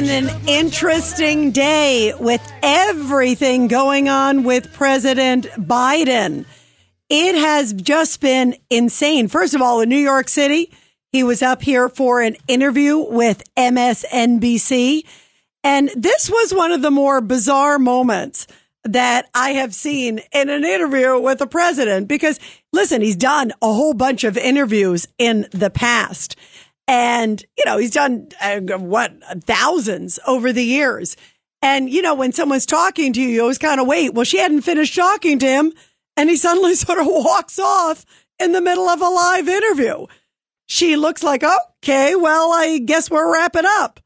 been an interesting day with everything going on with President Biden. It has just been insane. First of all, in New York City, he was up here for an interview with MSNBC. And this was one of the more bizarre moments that I have seen in an interview with the president because listen, he's done a whole bunch of interviews in the past. And, you know, he's done uh, what thousands over the years. And, you know, when someone's talking to you, you always kind of wait. Well, she hadn't finished talking to him and he suddenly sort of walks off in the middle of a live interview. She looks like, okay, well, I guess we're wrapping up.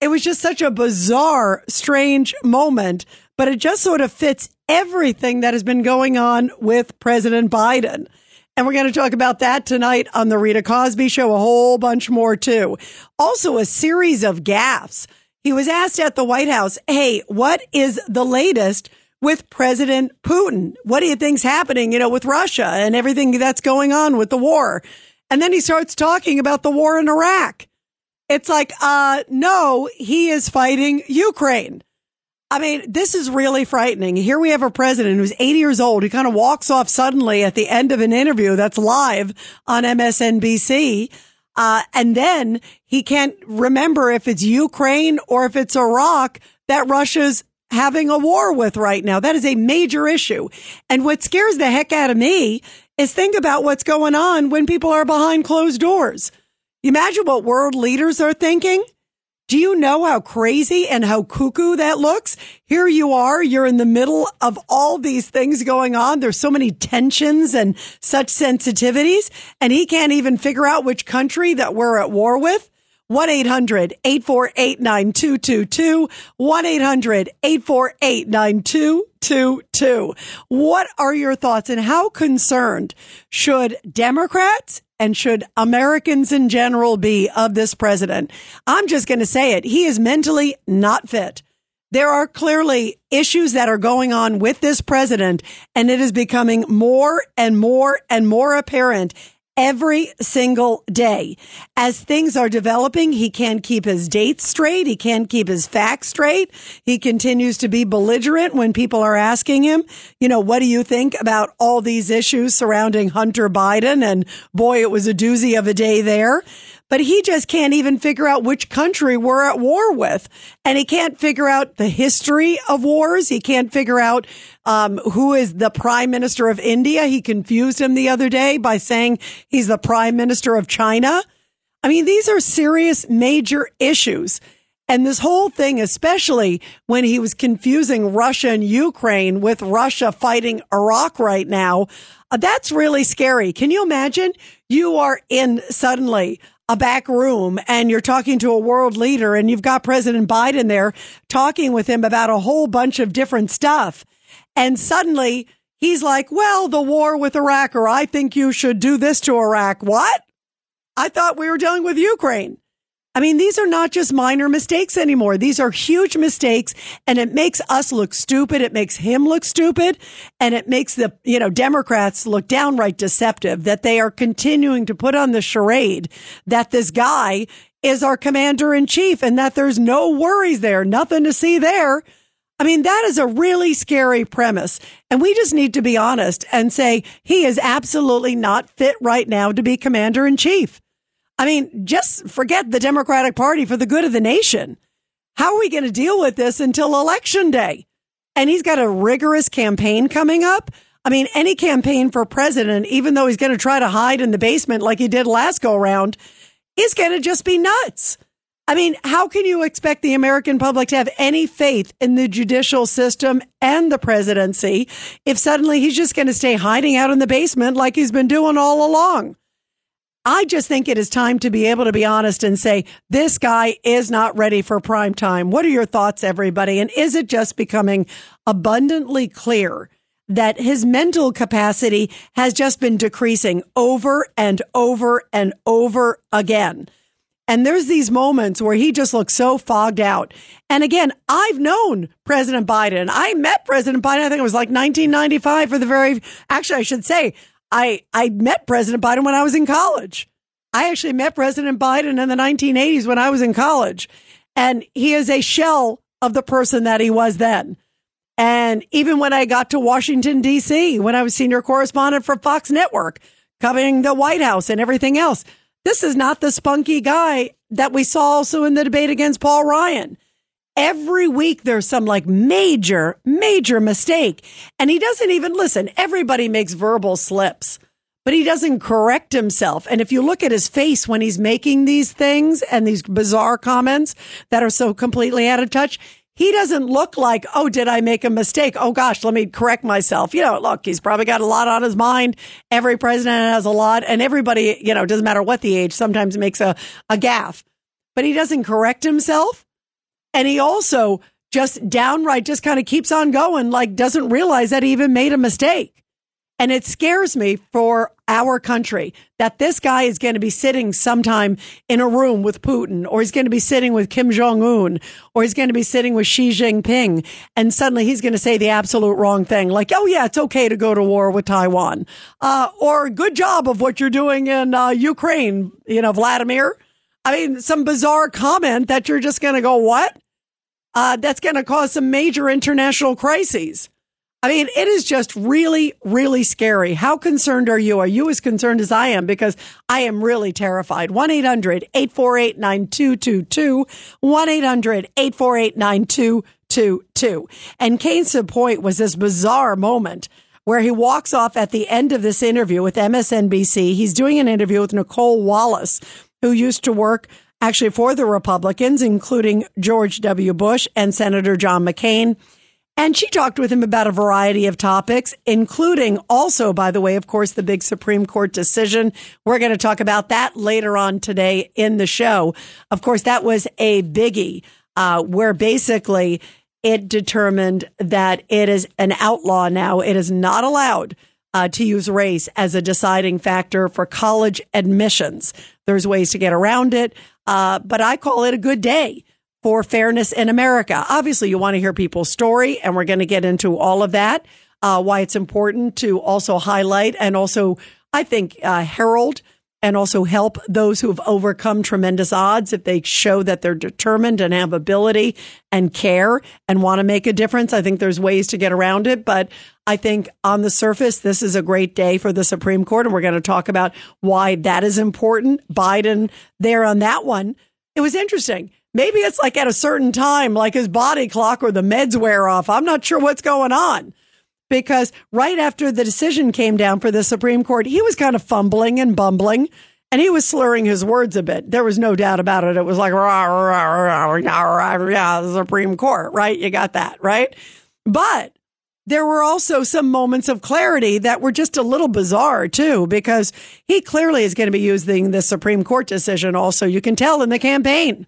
It was just such a bizarre, strange moment, but it just sort of fits everything that has been going on with President Biden. And we're going to talk about that tonight on the Rita Cosby show, a whole bunch more too. Also a series of gaffes. He was asked at the White House, Hey, what is the latest with President Putin? What do you think's happening, you know, with Russia and everything that's going on with the war? And then he starts talking about the war in Iraq. It's like, uh, no, he is fighting Ukraine. I mean, this is really frightening. Here we have a president who's 80 years old who kind of walks off suddenly at the end of an interview that's live on MSNBC. Uh, and then he can't remember if it's Ukraine or if it's Iraq that Russia's having a war with right now. That is a major issue. And what scares the heck out of me is think about what's going on when people are behind closed doors. Imagine what world leaders are thinking? Do you know how crazy and how cuckoo that looks? Here you are. You're in the middle of all these things going on. There's so many tensions and such sensitivities. And he can't even figure out which country that we're at war with. 1-800-848-9222. 1-800-848-9222. What are your thoughts and how concerned should Democrats and should Americans in general be of this president? I'm just going to say it. He is mentally not fit. There are clearly issues that are going on with this president, and it is becoming more and more and more apparent every single day. As things are developing, he can't keep his dates straight. He can't keep his facts straight. He continues to be belligerent when people are asking him, you know, what do you think about all these issues surrounding Hunter Biden? And boy, it was a doozy of a day there. But he just can't even figure out which country we're at war with. And he can't figure out the history of wars. He can't figure out um, who is the prime minister of India. He confused him the other day by saying he's the prime minister of China. I mean, these are serious major issues. And this whole thing, especially when he was confusing Russia and Ukraine with Russia fighting Iraq right now, uh, that's really scary. Can you imagine? You are in suddenly a back room and you're talking to a world leader and you've got President Biden there talking with him about a whole bunch of different stuff. And suddenly he's like, well, the war with Iraq, or I think you should do this to Iraq. What? I thought we were dealing with Ukraine. I mean, these are not just minor mistakes anymore. These are huge mistakes and it makes us look stupid. It makes him look stupid and it makes the, you know, Democrats look downright deceptive that they are continuing to put on the charade that this guy is our commander in chief and that there's no worries there, nothing to see there. I mean, that is a really scary premise. And we just need to be honest and say he is absolutely not fit right now to be commander in chief. I mean, just forget the Democratic Party for the good of the nation. How are we going to deal with this until election day? And he's got a rigorous campaign coming up. I mean, any campaign for president, even though he's going to try to hide in the basement like he did last go around, is going to just be nuts. I mean, how can you expect the American public to have any faith in the judicial system and the presidency if suddenly he's just going to stay hiding out in the basement like he's been doing all along? I just think it is time to be able to be honest and say, this guy is not ready for prime time. What are your thoughts, everybody? And is it just becoming abundantly clear that his mental capacity has just been decreasing over and over and over again? And there's these moments where he just looks so fogged out. And again, I've known President Biden. I met President Biden. I think it was like 1995 for the very, actually, I should say, I, I met President Biden when I was in college. I actually met President Biden in the 1980s when I was in college. And he is a shell of the person that he was then. And even when I got to Washington, D.C., when I was senior correspondent for Fox Network, covering the White House and everything else, this is not the spunky guy that we saw also in the debate against Paul Ryan. Every week there's some like major, major mistake. And he doesn't even listen. Everybody makes verbal slips, but he doesn't correct himself. And if you look at his face when he's making these things and these bizarre comments that are so completely out of touch, he doesn't look like, oh, did I make a mistake? Oh gosh, let me correct myself. You know, look, he's probably got a lot on his mind. Every president has a lot and everybody, you know, doesn't matter what the age, sometimes makes a, a gaffe, but he doesn't correct himself. And he also just downright just kind of keeps on going, like doesn't realize that he even made a mistake. And it scares me for our country that this guy is going to be sitting sometime in a room with Putin, or he's going to be sitting with Kim Jong Un, or he's going to be sitting with Xi Jinping, and suddenly he's going to say the absolute wrong thing, like, "Oh yeah, it's okay to go to war with Taiwan," uh, or "Good job of what you're doing in uh, Ukraine," you know, Vladimir. I mean, some bizarre comment that you're just going to go, "What?" Uh, that's going to cause some major international crises. I mean, it is just really, really scary. How concerned are you? Are you as concerned as I am? Because I am really terrified. 1 800 848 9222. 1 800 848 9222. And Kane's point was this bizarre moment where he walks off at the end of this interview with MSNBC. He's doing an interview with Nicolle Wallace, who used to work actually for the Republicans, including George W. Bush and Senator John McCain. And she talked with him about a variety of topics, including also, by the way, of course, the big Supreme Court decision. We're going to talk about that later on today in the show. Of course, that was a biggie, uh, where basically it determined that it is an outlaw now. It is not allowed uh, to use race as a deciding factor for college admissions. There's ways to get around it, uh, but I call it a good day for fairness in America. Obviously, you want to hear people's story, and we're going to get into all of that. Uh, why it's important to also highlight and also, I think, uh, herald and also help those who have overcome tremendous odds if they show that they're determined and have ability and care and want to make a difference. I think there's ways to get around it, but I think on the surface, this is a great day for the Supreme Court. And we're going to talk about why that is important. Biden there on that one. It was interesting. Maybe it's like at a certain time, like his body clock or the meds wear off. I'm not sure what's going on because right after the decision came down for the Supreme Court, he was kind of fumbling and bumbling and he was slurring his words a bit. There was no doubt about it. It was like, rah, rah, rah, yeah, the Supreme Court, right? You got that, right? But there were also some moments of clarity that were just a little bizarre too, because he clearly is going to be using the Supreme Court decision also. You can tell in the campaign.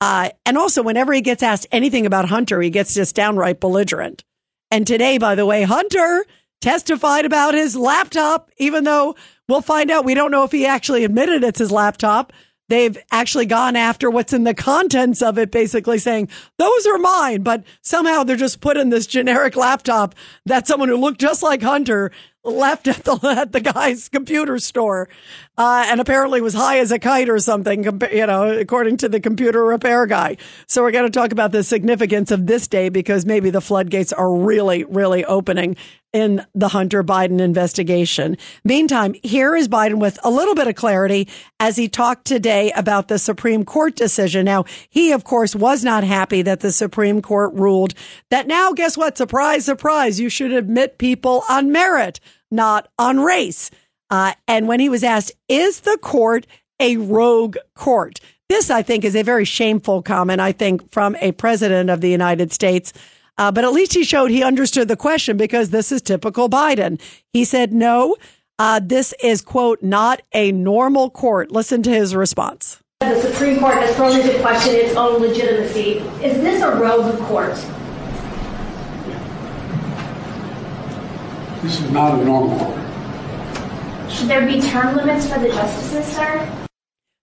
Uh, and also, whenever he gets asked anything about Hunter, he gets just downright belligerent. And today, by the way, Hunter testified about his laptop, even though we'll find out we don't know if he actually admitted it's his laptop. They've actually gone after what's in the contents of it, basically saying, those are mine. But somehow they're just put in this generic laptop that someone who looked just like Hunter left at the, at the guy's computer store uh, and apparently was high as a kite or something, you know, according to the computer repair guy. So we're going to talk about the significance of this day because maybe the floodgates are really, really opening in the Hunter Biden investigation. Meantime, here is Biden with a little bit of clarity as he talked today about the Supreme Court decision. Now, he, of course, was not happy that the Supreme Court ruled that now, guess what? Surprise, surprise, you should admit people on merit, not on race. Uh, and when he was asked, is the court a rogue court? This, I think, is a very shameful comment, I think, from a president of the United States. Uh, but at least he showed he understood the question because this is typical Biden. He said, no, uh, this is, quote, not a normal court. Listen to his response. The Supreme Court has thrown into question its own legitimacy. Is this a rogue court? This is not a normal court. Should there be term limits for the justices, sir?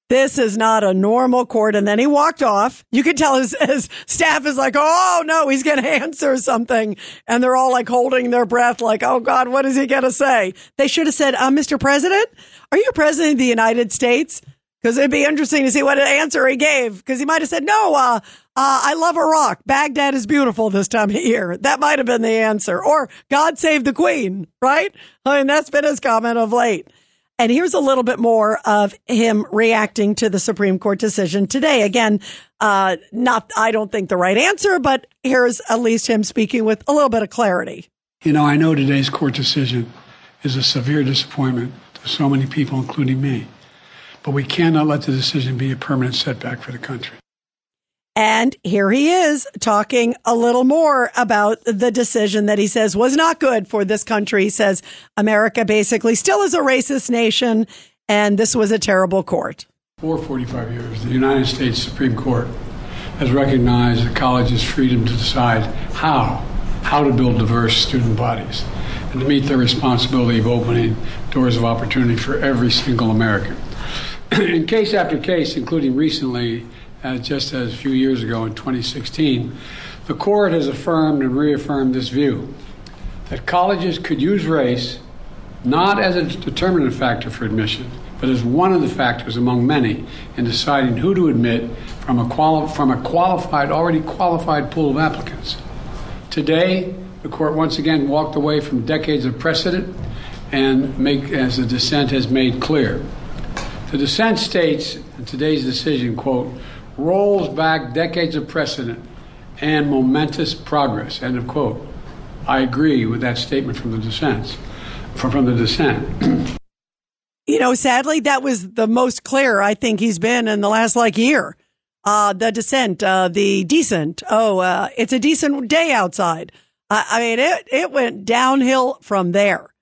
This is not a normal court. And then he walked off. You could tell his, his staff is like, oh no, he's going to answer something. And they're all like holding their breath, like, oh God, what is he going to say? They should have said, uh, Mr. President, are you president of the United States? Because it'd be interesting to see what answer he gave. Because he might have said, no, uh, uh, I love Iraq. Baghdad is beautiful this time of year. That might have been the answer. Or God save the queen, right? I mean, that's been his comment of late. And here's a little bit more of him reacting to the Supreme Court decision today. Again, uh, not, I don't think the right answer, but here's at least him speaking with a little bit of clarity. You know, I know today's court decision is a severe disappointment to so many people, including me. But we cannot let the decision be a permanent setback for the country. And here he is talking a little more about the decision that he says was not good for this country. He says America basically still is a racist nation, and this was a terrible court. For 45 years, the United States Supreme Court has recognized the college's freedom to decide how, how to build diverse student bodies and to meet their responsibility of opening doors of opportunity for every single American. in case after case, including recently, uh, just as a few years ago in 2016, the court has affirmed and reaffirmed this view that colleges could use race not as a determinant factor for admission, but as one of the factors among many in deciding who to admit from a, quali- from a qualified, already qualified pool of applicants. Today, the court once again walked away from decades of precedent and make, as the dissent has made clear, the dissent states in today's decision, quote, rolls back decades of precedent and momentous progress, end of quote. I agree with that statement from the dissent. From, from the dissent. you know, sadly, that was the most clear I think he's been in the last like year. Uh, the dissent, uh, the decent. Oh, uh, it's a decent day outside. I mean, it, it went downhill from there.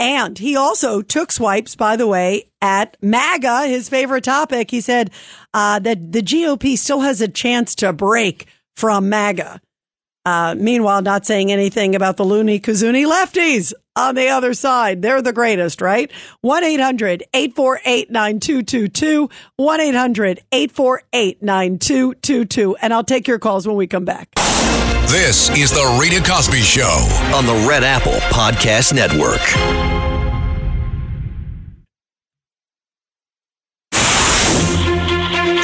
And he also took swipes, by the way, at MAGA, his favorite topic. He said uh, that the GOP still has a chance to break from MAGA. Uh, meanwhile, not saying anything about the loony kazoonie lefties on the other side. They're the greatest, right? 1-800-848-9222. 1-800-848-9222. And I'll take your calls when we come back. This is the Rita Cosby Show on the Red Apple Podcast Network.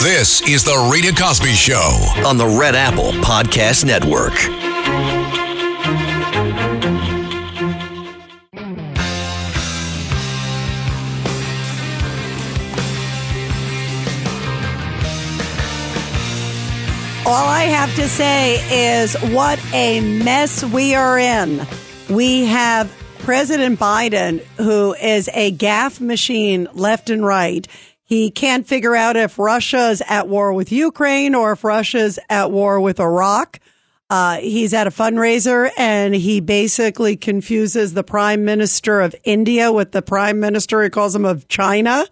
This is the Rita Cosby Show on the Red Apple Podcast Network. All I have to say is what a mess we are in. We have President Biden, who is a gaffe machine left and right. He can't figure out if Russia is at war with Ukraine or if Russia's at war with Iraq. Uh, he's at a fundraiser and he basically confuses the prime minister of India with the prime minister, he calls him of China.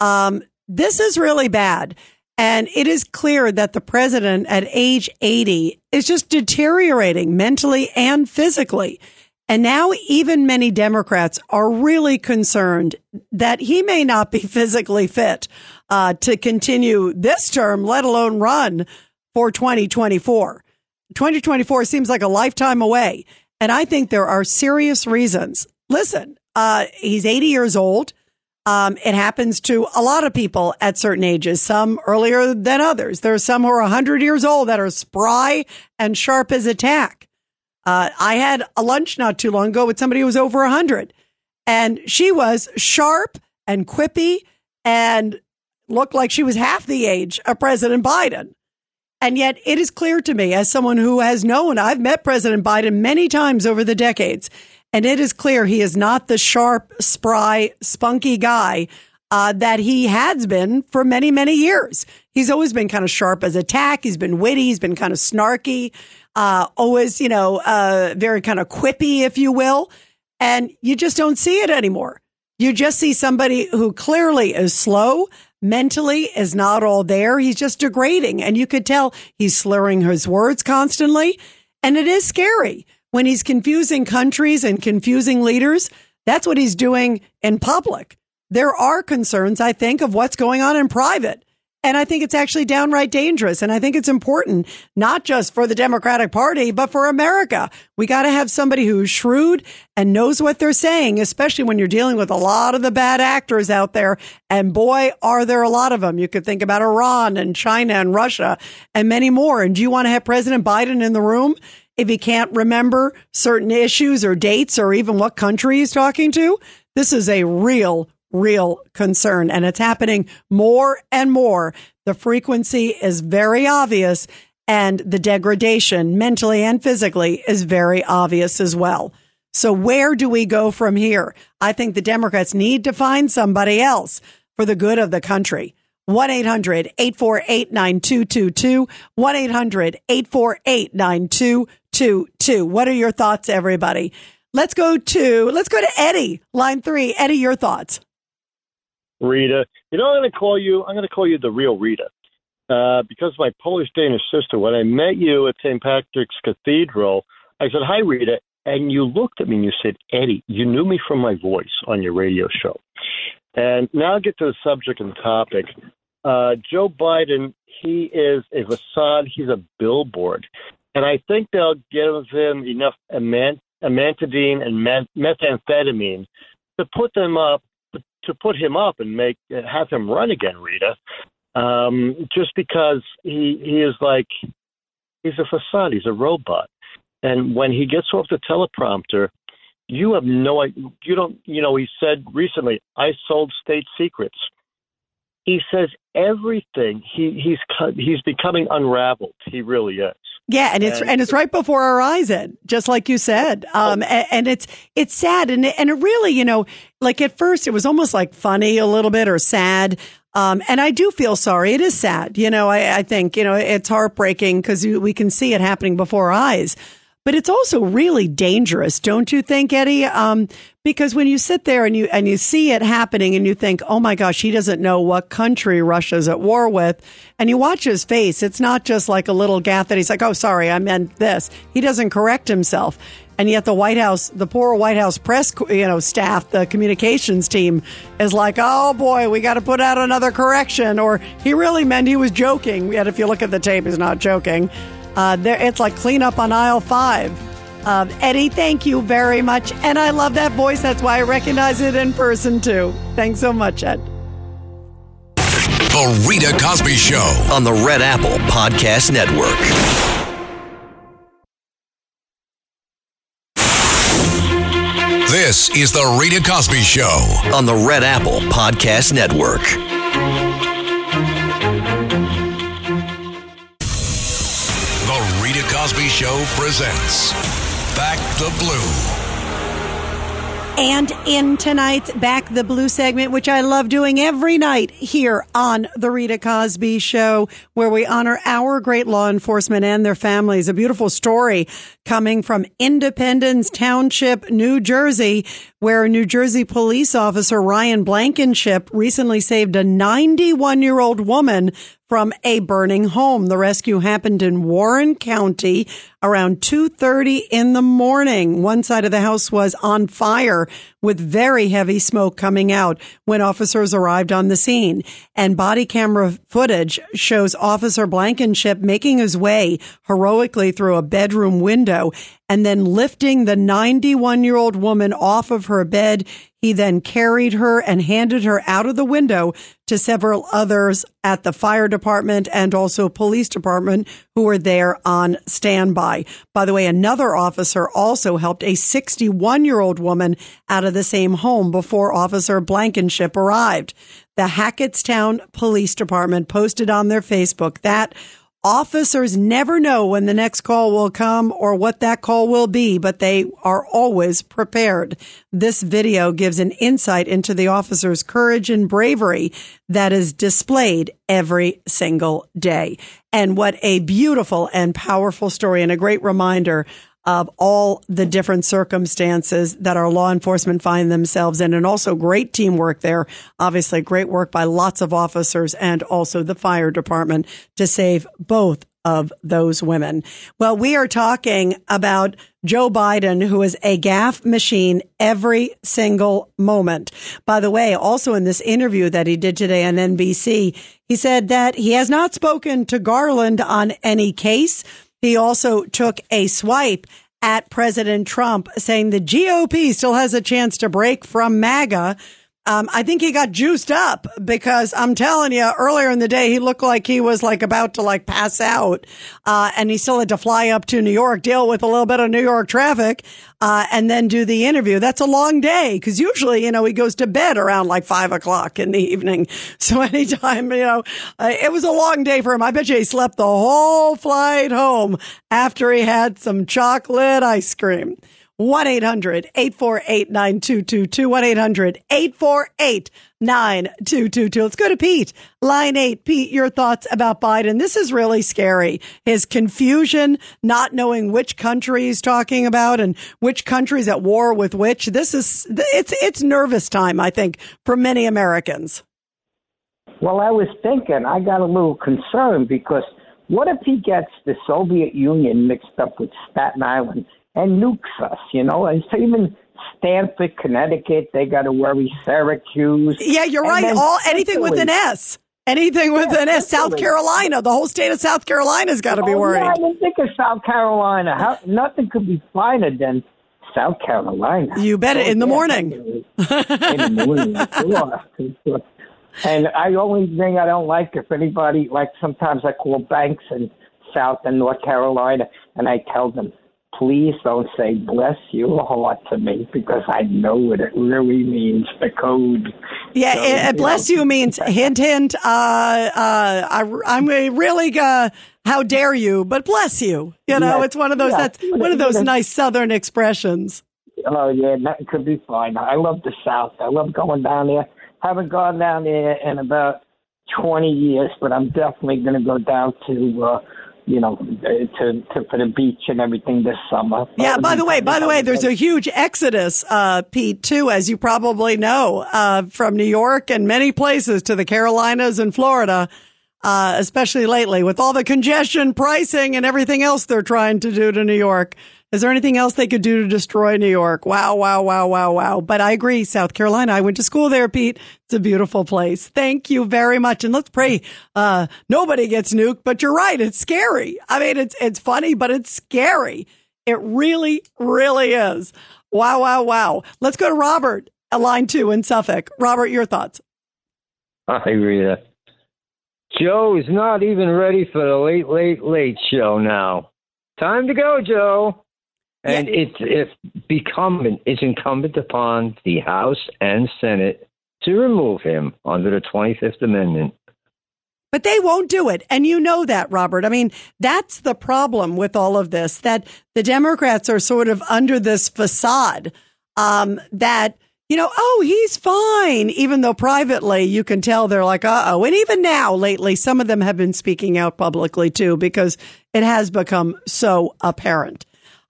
Um, this is really bad. And it is clear that the president at age 80 is just deteriorating mentally and physically. And now even many Democrats are really concerned that he may not be physically fit uh, to continue this term, let alone run for 2024. 2024 seems like a lifetime away. And I think there are serious reasons. Listen, uh, he's 80 years old. Um, it happens to a lot of people at certain ages, some earlier than others. There are some who are 100 years old that are spry and sharp as a tack. Uh, I had a lunch not too long ago with somebody who was over 100, and she was sharp and quippy and looked like she was half the age of President Biden. And yet, it is clear to me, as someone who has known, I've met President Biden many times over the decades, and it is clear he is not the sharp, spry, spunky guy uh, that he has been for many, many years. He's always been kind of sharp as a tack. He's been witty. He's been kind of snarky, uh, always, you know, uh, very kind of quippy, if you will. And you just don't see it anymore. You just see somebody who clearly is slow, mentally is not all there. He's just degrading. And you could tell he's slurring his words constantly. And it is scary when he's confusing countries and confusing leaders. That's what he's doing in public. There are concerns, I think, of what's going on in private. And I think it's actually downright dangerous. And I think it's important, not just for the Democratic Party, but for America. We got to have somebody who's shrewd and knows what they're saying, especially when you're dealing with a lot of the bad actors out there. And boy, are there a lot of them. You could think about Iran and China and Russia and many more. And do you want to have President Biden in the room? If he can't remember certain issues or dates or even what country he's talking to, this is a real, real concern and it's happening more and more. The frequency is very obvious and the degradation mentally and physically is very obvious as well. So where do we go from here? I think the Democrats need to find somebody else for the good of the country. 1 800 848 9222. 1 800 848 9222. What are your thoughts, everybody? Let's go to, let's go to Eddie, line three. Eddie, your thoughts. Rita. You know, I'm going to call you. I'm going to call you the real Rita, uh, because my Polish Danish sister. When I met you at St. Patrick's Cathedral, I said, "Hi, Rita," and you looked at me and you said, "Eddie, you knew me from my voice on your radio show." And now I'll get to the subject and topic. Uh, Joe Biden, he is a facade. He's a billboard, and I think they'll give him enough amant- amantadine and methamphetamine to put them up to put him up and make have him run again, Rita. Um, just because he he is like he's a facade, he's a robot, and when he gets off the teleprompter, you have no you don't you know he said recently I sold state secrets. He says everything. He he's he's becoming unraveled. He really is. Yeah, and it's and, and it's right before our eyes, Ed, just like you said. Um, and, and, it's it's sad, and it, and it really, you know, like at first it was almost like funny a little bit or sad. Um, and I do feel sorry. It is sad, you know. I, I think you know it's heartbreaking because we can see it happening before our eyes but it's also really dangerous, don't you think, Eddie? Um, because when you sit there and you and you see it happening and you think, "Oh my gosh, he doesn't know what country Russia's at war with," and you watch his face, it's not just like a little gaffe that he's like, "Oh, sorry, I meant this." He doesn't correct himself. And yet the White House, the poor White House press, you know, staff, the communications team is like, oh boy, we got to put out another correction. Or he really meant he was joking. Yet if you look at the tape, he's not joking. Uh, there, it's like cleanup on aisle five. Um, Eddie, thank you very much. And I love that voice. That's why I recognize it in person too. Thanks so much, Ed. The Rita Cosby Show on the Red Apple Podcast Network. This is the Rita Cosby Show on the Red Apple Podcast Network. The Rita Cosby Show presents Back the Blue. And in tonight's Back the Blue segment, which I love doing every night here on The Rita Cosby Show, where we honor our great law enforcement and their families. A beautiful story coming from Independence Township, New Jersey, where New Jersey police officer Ryan Blankenship recently saved a 91 year old woman from a burning home. The rescue happened in Warren County around 2:30 in the morning. One side of the house was on fire with very heavy smoke coming out when officers arrived on the scene. And body camera footage shows Officer Blankenship making his way heroically through a bedroom window and then lifting the 91 year old woman off of her bed. He then carried her and handed her out of the window to several others at the fire department and also police department who were there on standby. By the way, another officer also helped a 61 year old woman out of the same home before Officer Blankenship arrived. The Hackettstown Police Department posted on their Facebook that Officers never know when the next call will come or what that call will be, but they are always prepared. This video gives an insight into the officer's courage and bravery that is displayed every single day. And what a beautiful and powerful story and a great reminder of all the different circumstances that our law enforcement find themselves in and also great teamwork there. Obviously great work by lots of officers and also the fire department to save both of those women. Well, we are talking about Joe Biden, who is a gaffe machine every single moment. By the way, also in this interview that he did today on NBC, he said that he has not spoken to Garland on any case. He also took a swipe at President Trump saying the GOP still has a chance to break from MAGA. Um, I think he got juiced up because I'm telling you, earlier in the day, he looked like he was like about to like pass out. Uh, and he still had to fly up to New York, deal with a little bit of New York traffic, uh, and then do the interview. That's a long day because usually, you know, he goes to bed around like five o'clock in the evening. So anytime, you know, uh, it was a long day for him. I bet you he slept the whole flight home after he had some chocolate ice cream. 1 800 848 9222. 1 800 848 9222. Let's go to Pete. Line 8. Pete, your thoughts about Biden. This is really scary. His confusion, not knowing which country he's talking about and which country's at war with which. This is, it's, it's nervous time, I think, for many Americans. Well, I was thinking, I got a little concerned because what if he gets the Soviet Union mixed up with Staten Island? And nukes us, you know. And so even Stamford, Connecticut, they got to worry Syracuse. Yeah, you're right. All anything with an S. Anything with yeah, an S. South Carolina, the whole state of South Carolina's got to be oh, worried. Yeah, I didn't think of South Carolina. How, nothing could be finer than South Carolina. You bet oh, it in the morning. in the morning, sure. And I only thing I don't like if anybody like sometimes I call banks in South and North Carolina and I tell them please don't say bless your heart to me because I know what it really means, the code. Yeah, so, it, it bless know. you means hint, hint. Uh, uh, I, I'm really, uh, how dare you, but bless you. You know, yes, it's one of those, that's one of those nice Southern expressions. Oh, yeah, that could be fine. I love the South. I love going down there. Haven't gone down there in about 20 years, but I'm definitely going to go down to, uh, you know, to, to for the beach and everything this summer. Yeah. By the way, by the way, there's a huge exodus, uh, Pete, too, as you probably know, uh, from New York and many places to the Carolinas and Florida. Uh, especially lately with all the congestion pricing and everything else they're trying to do to New York. Is there anything else they could do to destroy New York? Wow, wow, wow, wow, wow. But I agree. South Carolina. I went to school there, Pete. It's a beautiful place. Thank you very much. And let's pray, uh, nobody gets nuked, but you're right. It's scary. I mean, it's, it's funny, but it's scary. It really, really is. Wow, wow, wow. Let's go to Robert, a line two in Suffolk. Robert, your thoughts. Hi, Rita. Joe is not even ready for the late, late, late show now. Time to go, Joe. And it's it's become it's incumbent upon the House and Senate to remove him under the Twenty Fifth Amendment. But they won't do it. And you know that, Robert. I mean, that's the problem with all of this, that the Democrats are sort of under this facade um, that, you know, oh, he's fine, even though privately you can tell they're like, uh oh. And even now, lately, some of them have been speaking out publicly too, because it has become so apparent.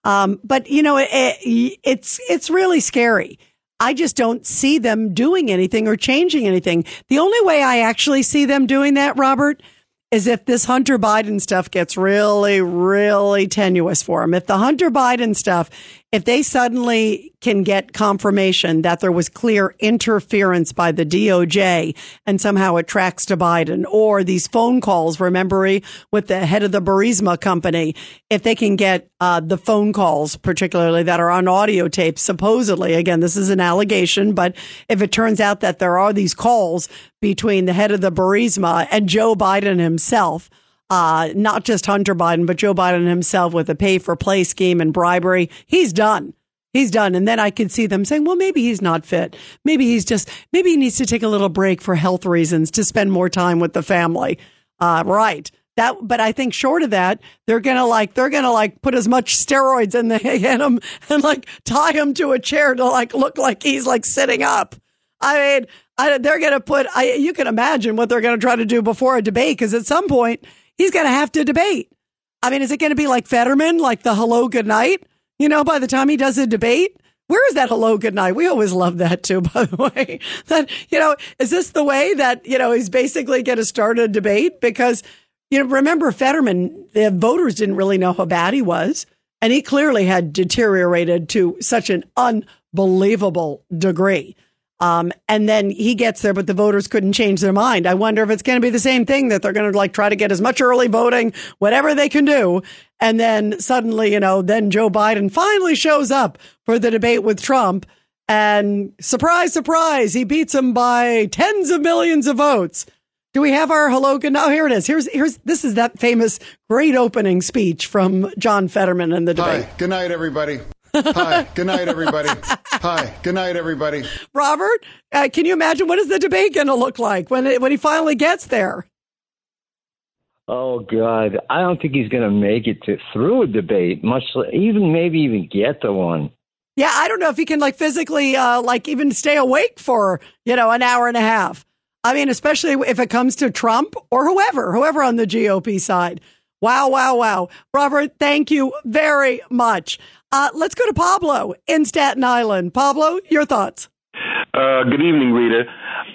Um, but you know, it, it, it's it's really scary. I just don't see them doing anything or changing anything. The only way I actually see them doing that, Robert, is if this Hunter Biden stuff gets really, really tenuous for him. If the Hunter Biden stuff, if they suddenly can get confirmation that there was clear interference by the DOJ and somehow it tracks to Biden or these phone calls, remember with the head of the Burisma company, if they can get uh, the phone calls, particularly that are on audio tape, supposedly, again, this is an allegation, but if it turns out that there are these calls between the head of the Burisma and Joe Biden himself, uh, not just Hunter Biden, but Joe Biden himself with a pay for play scheme and bribery. He's done. He's done. And then I could see them saying, well, maybe he's not fit. Maybe he's just, maybe he needs to take a little break for health reasons to spend more time with the family. Uh, right. That, but I think short of that, they're gonna like they're gonna like put as much steroids in the in him and like tie him to a chair to like look like he's like sitting up. I mean, I, they're gonna put. I, you can imagine what they're gonna try to do before a debate because at some point he's going to have to debate. I mean, is it going to be like Fetterman, like the hello, good night? You know, by the time he does a debate, where is that hello good night? We always love that too, by the way. That, you know, is this the way that, you know, he's basically going to start a debate? Because, you know, remember Fetterman, the voters didn't really know how bad he was. And he clearly had deteriorated to such an unbelievable degree. Um, and then he gets there, but the voters couldn't change their mind. I wonder if it's going to be the same thing that they're going to like try to get as much early voting, whatever they can do. And then suddenly, you know, then Joe Biden finally shows up for the debate with Trump. And surprise, surprise, he beats him by tens of millions of votes. Do we have our hello? Oh, here it is. Here's here's this is that famous great opening speech from John Fetterman in the debate. Hi, good night, everybody. Hi, good night, everybody. Hi, good night, everybody. Robert, uh, can you imagine what is the debate going to look like when it, when he finally gets there? Oh God, I don't think he's going to make it to through a debate, much even maybe even get the one. Yeah, I don't know if he can like physically, uh, like even stay awake for you know an hour and a half. I mean, especially if it comes to Trump or whoever, whoever on the GOP side. Wow, wow, wow. Robert, thank you very much. Uh, let's go to Pablo in Staten Island. Pablo, your thoughts? Uh, good evening, Rita.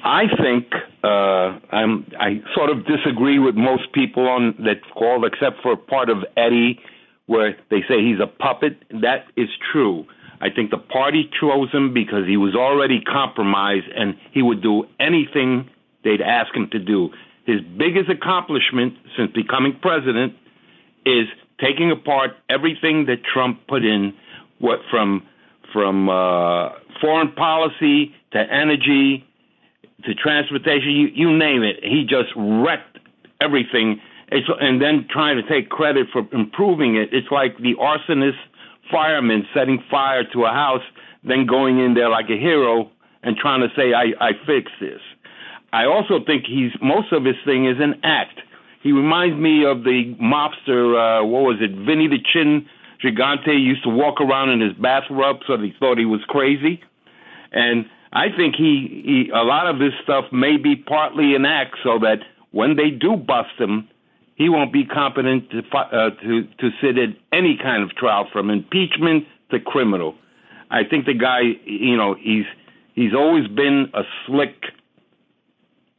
I think uh, I'm, I sort of disagree with most people on that call, except for part of Eddie, where they say he's a puppet. That is true. I think the party chose him because he was already compromised and he would do anything they'd ask him to do. His biggest accomplishment since becoming president is taking apart everything that Trump put in, what from from uh, foreign policy to energy to transportation, you, you name it. He just wrecked everything, and then trying to take credit for improving it. It's like the arsonist fireman setting fire to a house, then going in there like a hero and trying to say, "I, I fixed this." I also think he's most of his thing is an act. He reminds me of the mobster. Uh, what was it? Vinny the Chin Gigante used to walk around in his bathrobe, so they thought he was crazy. And I think he, he a lot of this stuff may be partly an act, so that when they do bust him, he won't be competent to uh, to to sit at any kind of trial, from impeachment to criminal. I think the guy, you know, he's he's always been a slick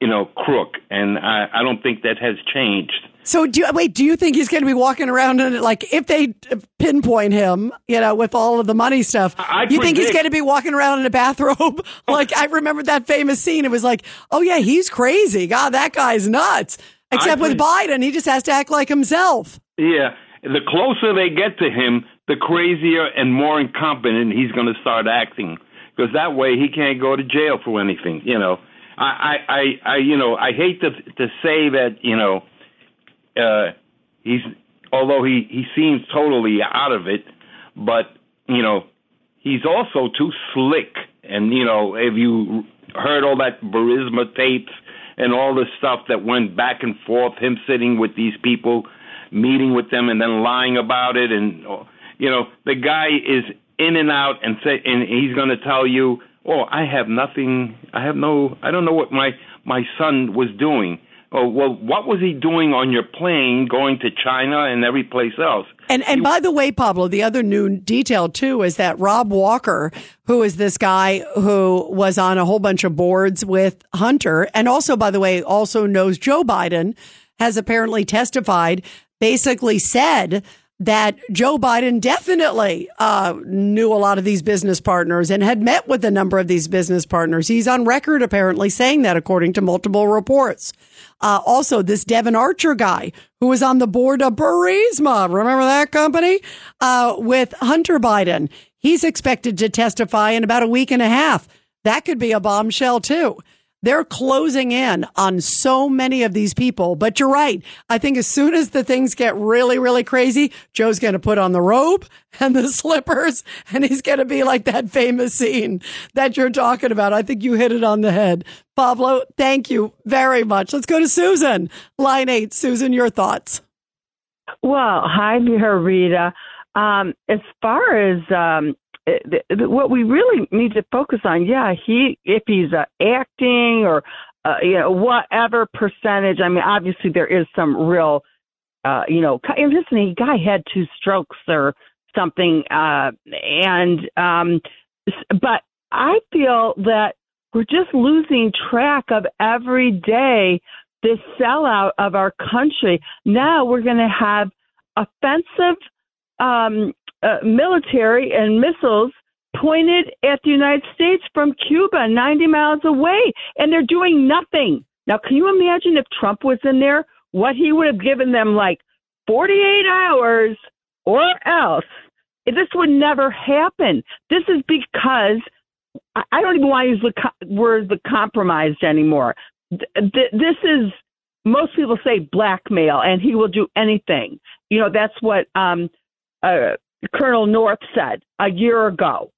you know, crook, and I, I don't think that has changed. So, do you, wait? Do you think he's going to be walking around and like if they pinpoint him, you know, with all of the money stuff? I you think he's going to be walking around in a bathrobe? like I remember that famous scene. It was like, oh yeah, he's crazy. God, that guy's nuts. Except with Biden, he just has to act like himself. Yeah, the closer they get to him, the crazier and more incompetent he's going to start acting. Because that way he can't go to jail for anything. You know, I, I, I, you know, I hate to to say that, you know, uh, he's although he he seems totally out of it, but you know, he's also too slick. And you know, have you heard all that Burisma tapes and all the stuff that went back and forth? Him sitting with these people, meeting with them, and then lying about it. And you know, the guy is in and out, and say, and he's going to tell you, "Oh, I have nothing. I have no. I don't know what my my son was doing." Oh well, what was he doing on your plane going to China and every place else? And and by the way, Pablo, the other new detail too is that Rob Walker, who is this guy who was on a whole bunch of boards with Hunter, and also, by the way, also knows Joe Biden, has apparently testified, basically said that Joe Biden definitely uh, knew a lot of these business partners and had met with a number of these business partners. He's on record apparently saying that, according to multiple reports. Uh, also, this Devon Archer guy who was on the board of Burisma, remember that company? Uh, with Hunter Biden. He's expected to testify in about a week and a half. That could be a bombshell too. They're closing in on so many of these people. But you're right. I think as soon as the things get really, really crazy, Joe's going to put on the robe and the slippers and he's going to be like that famous scene that you're talking about. I think you hit it on the head. Pablo, thank you very much. Let's go to Susan. Line eight. Susan, your thoughts. Well, hi Rita. Um, as far as um, what we really need to focus on, yeah, he if he's uh, acting or uh, you know whatever percentage. I mean, obviously there is some real, uh, you know, and listen, guy had two strokes or something. Uh, and um, but I feel that we're just losing track of every day this sellout of our country. Now we're going to have offensive um, uh, military and missiles pointed at the United States from Cuba, 90 miles away, and they're doing nothing. Now, can you imagine if Trump was in there, what he would have given them like 48 hours or else? This would never happen. This is because I don't even want to use the word the compromised anymore. This is most people say blackmail, and he will do anything. You know, that's what um, uh, Colonel North said a year ago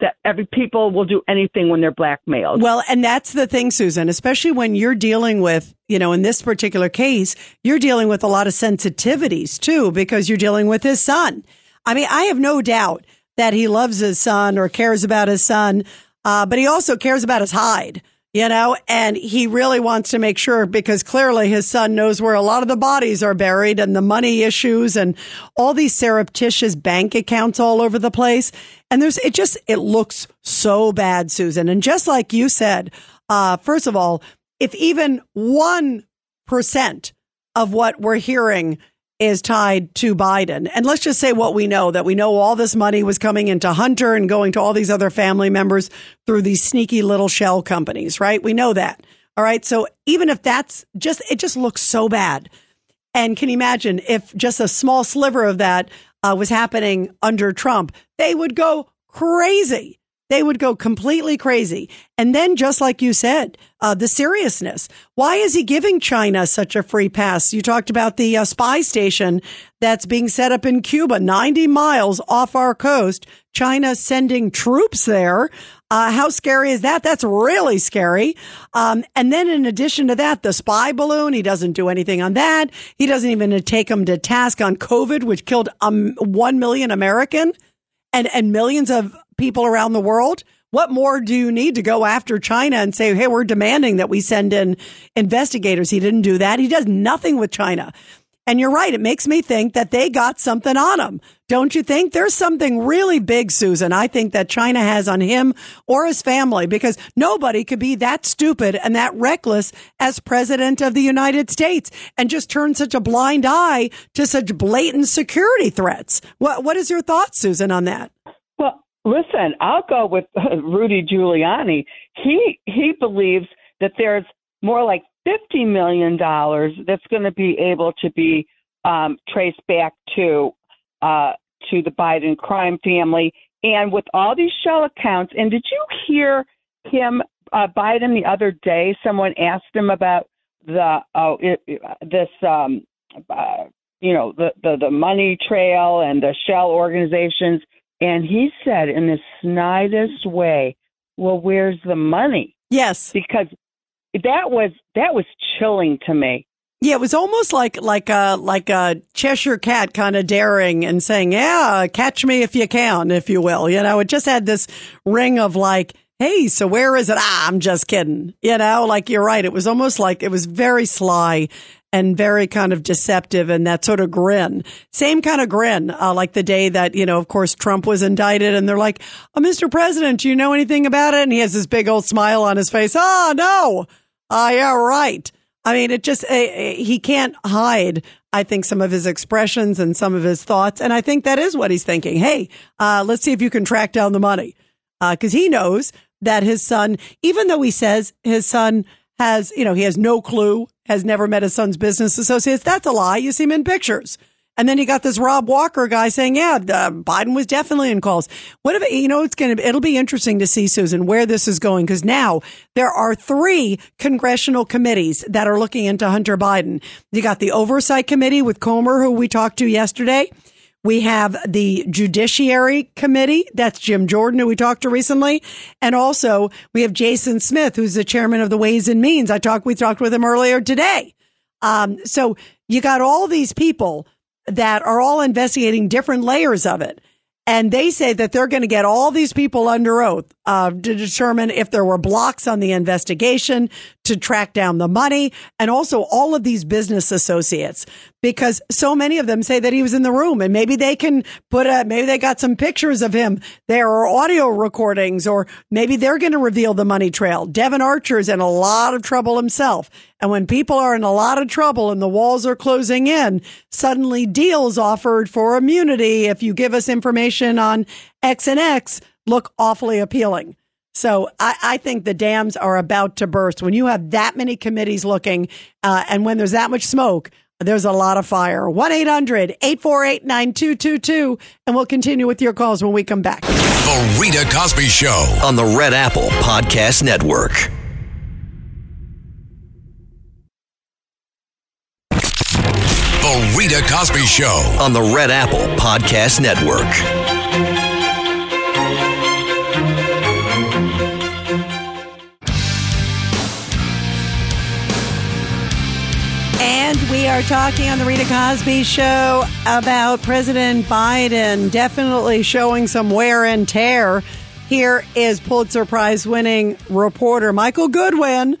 that every people will do anything when they're blackmailed. Well, and that's the thing, Susan, especially when you're dealing with, you know, in this particular case, you're dealing with a lot of sensitivities too, because you're dealing with his son. I mean, I have no doubt that he loves his son or cares about his son, uh, but he also cares about his hide you know, and he really wants to make sure because clearly his son knows where a lot of the bodies are buried and the money issues and all these surreptitious bank accounts all over the place. And there's, it just, it looks so bad, Susan. And just like you said, uh, first of all, if even 1% of what we're hearing is tied to Biden. And let's just say what we know that we know all this money was coming into Hunter and going to all these other family members through these sneaky little shell companies, right? We know that. All right. So even if that's just, it just looks so bad. And can you imagine if just a small sliver of that uh, was happening under Trump, they would go crazy. They would go completely crazy. And then, just like you said, uh, the seriousness. Why is he giving China such a free pass? You talked about the uh, spy station that's being set up in Cuba, 90 miles off our coast. China sending troops there. Uh, how scary is that? That's really scary. Um, and then in addition to that, the spy balloon, he doesn't do anything on that. He doesn't even take him to task on COVID, which killed um, 1 million American and, and millions of people around the world. What more do you need to go after China and say, hey, we're demanding that we send in investigators? He didn't do that. He does nothing with China. And you're right. It makes me think that they got something on him. Don't you think? There's something really big, Susan, I think that China has on him or his family because nobody could be that stupid and that reckless as president of the United States and just turn such a blind eye to such blatant security threats. What, what is your thought, Susan, on that? Well, listen, I'll go with uh, Rudy Giuliani. He he believes that there's more like fifty million dollars that's going to be able to be um, traced back to uh, to the Biden crime family, and with all these shell accounts. And did you hear him, uh, Biden, the other day? Someone asked him about the oh it, this um, uh, you know the, the the money trail and the shell organizations and he said in the snidest way, "Well, where's the money?" Yes, because that was that was chilling to me. Yeah, it was almost like like a like a Cheshire cat kind of daring and saying, "Yeah, catch me if you can, if you will." You know, it just had this ring of like, "Hey, so where is it?" Ah, I'm just kidding. You know, like you're right. It was almost like it was very sly and very kind of deceptive and that sort of grin. Same kind of grin, uh, like the day that, you know, of course, Trump was indicted and they're like, oh, Mr. President, do you know anything about it? And he has this big old smile on his face. Oh, no. Uh, yeah, right. I mean, it just, uh, he can't hide, I think, some of his expressions and some of his thoughts. And I think that is what he's thinking. Hey, uh, let's see if you can track down the money. Because he knows that his son, even though he says his son has, you know, he has no clue has never met his son's business associates. That's a lie. You see him in pictures. And then you got this Rob Walker guy saying, yeah, uh, Biden was definitely in calls. What if, you know, it's going to, it'll be interesting to see, Susan, where this is going. Cause now there are three congressional committees that are looking into Hunter Biden. You got the oversight committee with Comer, who we talked to yesterday. We have the Judiciary Committee. That's Jim Jordan, who we talked to recently. And also we have Jason Smith, who's the chairman of the Ways and Means. I talked, we talked with him earlier today. Um, so you got all these people that are all investigating different layers of it. And they say that they're going to get all these people under oath uh, to determine if there were blocks on the investigation, to track down the money and also all of these business associates because so many of them say that he was in the room and maybe they can put a, maybe they got some pictures of him. There are audio recordings or maybe they're going to reveal the money trail. Devon Archer's in a lot of trouble himself. And when people are in a lot of trouble and the walls are closing in, suddenly deals offered for immunity if you give us information on X and X look awfully appealing. So I, I, think the dams are about to burst. When you have that many committees looking, uh, and when there's that much smoke, there's a lot of fire. 1 800 848 9222. And we'll continue with your calls when we come back. The Rita Cosby Show on the Red Apple Podcast Network. The Rita Cosby Show on the Red Apple Podcast Network. Are talking on the Rita Cosby show about President Biden definitely showing some wear and tear. Here is Pulitzer Prize winning reporter Michael Goodwin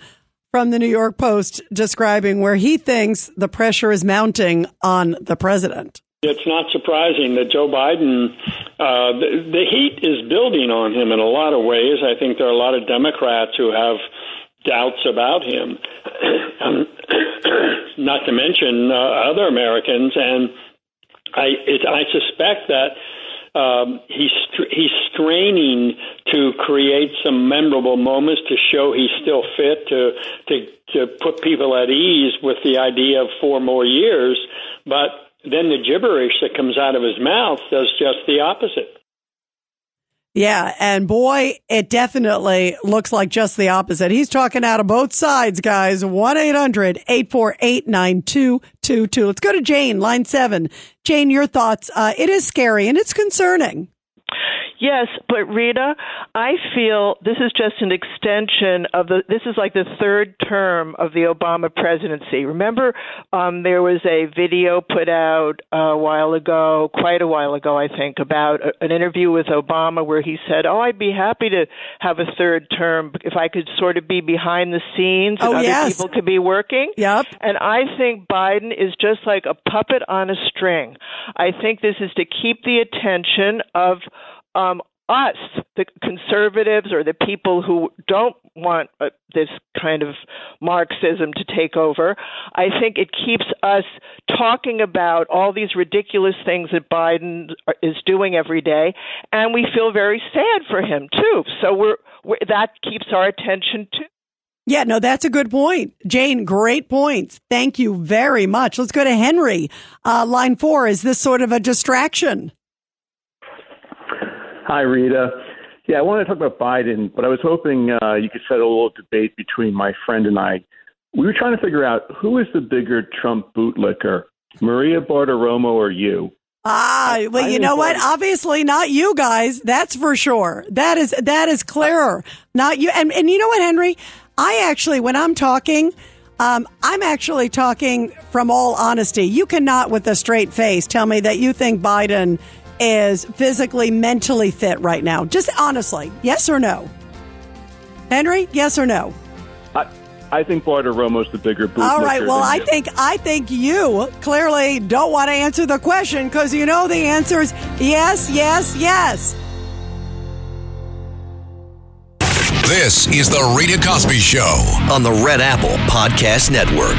from the New York Post describing where he thinks the pressure is mounting on the president. It's not surprising that Joe Biden, uh, the, the heat is building on him in a lot of ways. I think there are a lot of Democrats who have doubts about him, not to mention uh, other Americans. And I, it, I suspect that um, he's he's straining to create some memorable moments to show he's still fit to to to put people at ease with the idea of four more years, but then the gibberish that comes out of his mouth does just the opposite. Yeah. And boy, it definitely looks like just the opposite. He's talking out of both sides, guys. 1 800 848 9222. Let's go to Jane, line seven. Jane, your thoughts. Uh, it is scary and it's concerning. Yes, but Rita, I feel this is just an extension of the. This is like the third term of the Obama presidency. Remember, um, there was a video put out a while ago, quite a while ago, I think, about a, an interview with Obama where he said, "Oh, I'd be happy to have a third term if I could sort of be behind the scenes and oh, other yes. people could be working." Yep. And I think Biden is just like a puppet on a string. I think this is to keep the attention of um, us, the conservatives or the people who don't want uh, this kind of Marxism to take over, I think it keeps us talking about all these ridiculous things that Biden is doing every day, and we feel very sad for him too. So we're, we're that keeps our attention too. Yeah, no, that's a good point. Jane, great points. Thank you very much. Let's go to Henry. Uh, line four. Is this sort of a distraction? Hi, Rita. Yeah, I want to talk about Biden, but I was hoping uh, you could settle a little debate between my friend and I. We were trying to figure out who is the bigger Trump bootlicker, Maria Bartiromo or you? Ah, well, you know what? Obviously not you guys. That's for sure. That is, that is clearer. Not you. And, and you know what, Henry? I actually, when I'm talking, um, I'm actually talking from all honesty. You cannot, with a straight face, tell me that you think Biden is physically, mentally fit right now? Just honestly, yes or no? Henry, yes or no? I, I think Bartiromo's the bigger bootlicker. All right. Well, I you. think I think you clearly don't want to answer the question because you know the answer is yes, yes, yes. This is the Rita Cosby Show on the Red Apple Podcast Network.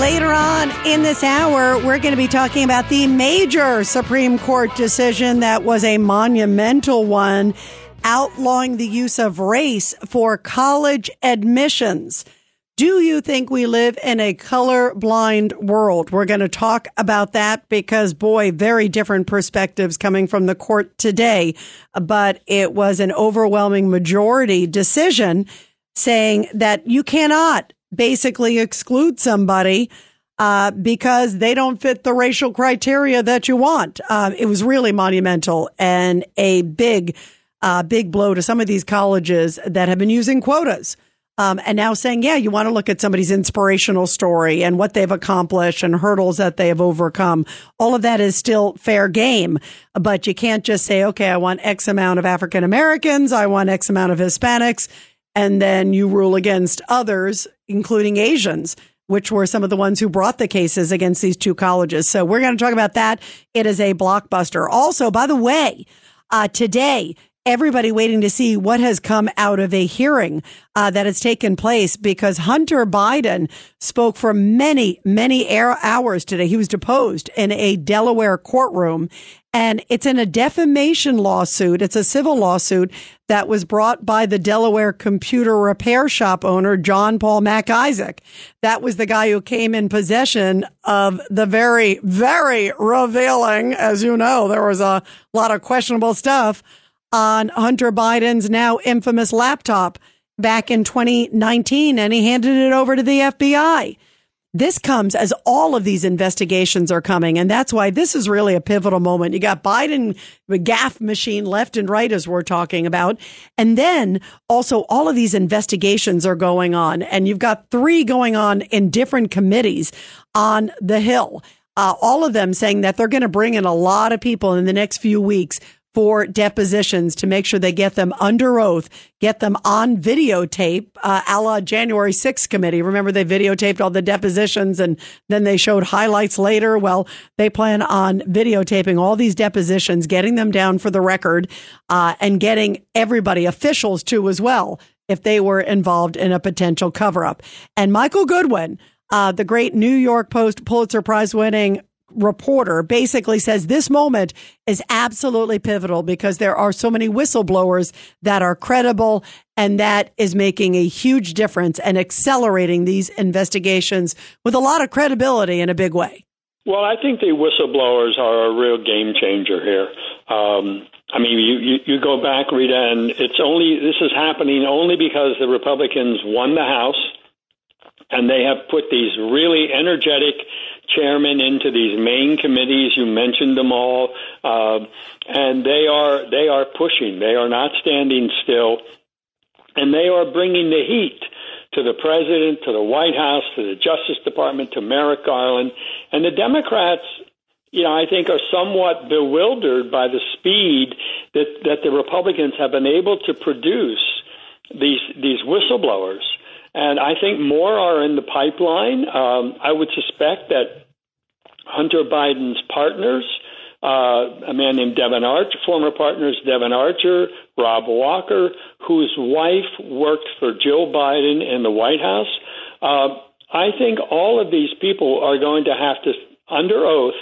Later on in this hour, we're going to be talking about the major Supreme Court decision that was a monumental one outlawing the use of race for college admissions. Do you think we live in a color-blind world? We're going to talk about that because, boy, very different perspectives coming from the court today. But it was an overwhelming majority decision saying that you cannot basically exclude somebody uh, because they don't fit the racial criteria that you want. Uh, it was really monumental and a big, uh, big blow to some of these colleges that have been using quotas. Um, and now saying, yeah, you want to look at somebody's inspirational story and what they've accomplished and hurdles that they have overcome. All of that is still fair game, but you can't just say, okay, I want X amount of African Americans. I want X amount of Hispanics. And then you rule against others, including Asians which were some of the ones who brought the cases against these two colleges. So we're going to talk about that. It is a blockbuster. Also, by the way, uh, today, everybody waiting to see what has come out of a hearing uh, that has taken place because Hunter Biden spoke for many, many hours today. He was deposed in a Delaware courtroom and it's in a defamation lawsuit. It's a civil lawsuit that was brought by the Delaware computer repair shop owner, John Paul Mac Isaac. That was the guy who came in possession of the very, very revealing, as you know, there was a lot of questionable stuff on Hunter Biden's now infamous laptop back in 2019, and he handed it over to the FBI. This comes as all of these investigations are coming. And that's why this is really a pivotal moment. You got Biden, the gaffe machine left and right, as we're talking about. And then also all of these investigations are going on. And you've got three going on in different committees on the Hill. Uh, all of them saying that they're going to bring in a lot of people in the next few weeks for depositions to make sure they get them under oath, get them on videotape, uh, a la January 6th committee. Remember, they videotaped all the depositions and then they showed highlights later. Well, they plan on videotaping all these depositions, getting them down for the record, uh, and getting everybody, officials too, as well, if they were involved in a potential cover up. And Michael Goodwin, uh, the great New York Post Pulitzer Prize winning reporter basically says this moment is absolutely pivotal because there are so many whistleblowers that are credible and that is making a huge difference and accelerating these investigations with a lot of credibility in a big way. Well, I think the whistleblowers are a real game changer here. Um, I mean, you, you, you go back, Rita, and it's only this is happening only because the Republicans won the House, and they have put these really energetic chairmen into these main committees. You mentioned them all, uh, and they are they are pushing. They are not standing still, and they are bringing the heat to the president, to the White House, to the Justice Department, to Merrick Garland, and the Democrats. You know, I think are somewhat bewildered by the speed that that the Republicans have been able to produce these these whistleblowers and I think more are in the pipeline. Um, I would suspect that Hunter Biden's partners, uh, a man named Devon Archer, former partners Devon Archer, Rob Walker, whose wife worked for Joe Biden in the White House. Uh, I think all of these people are going to have to, under oath,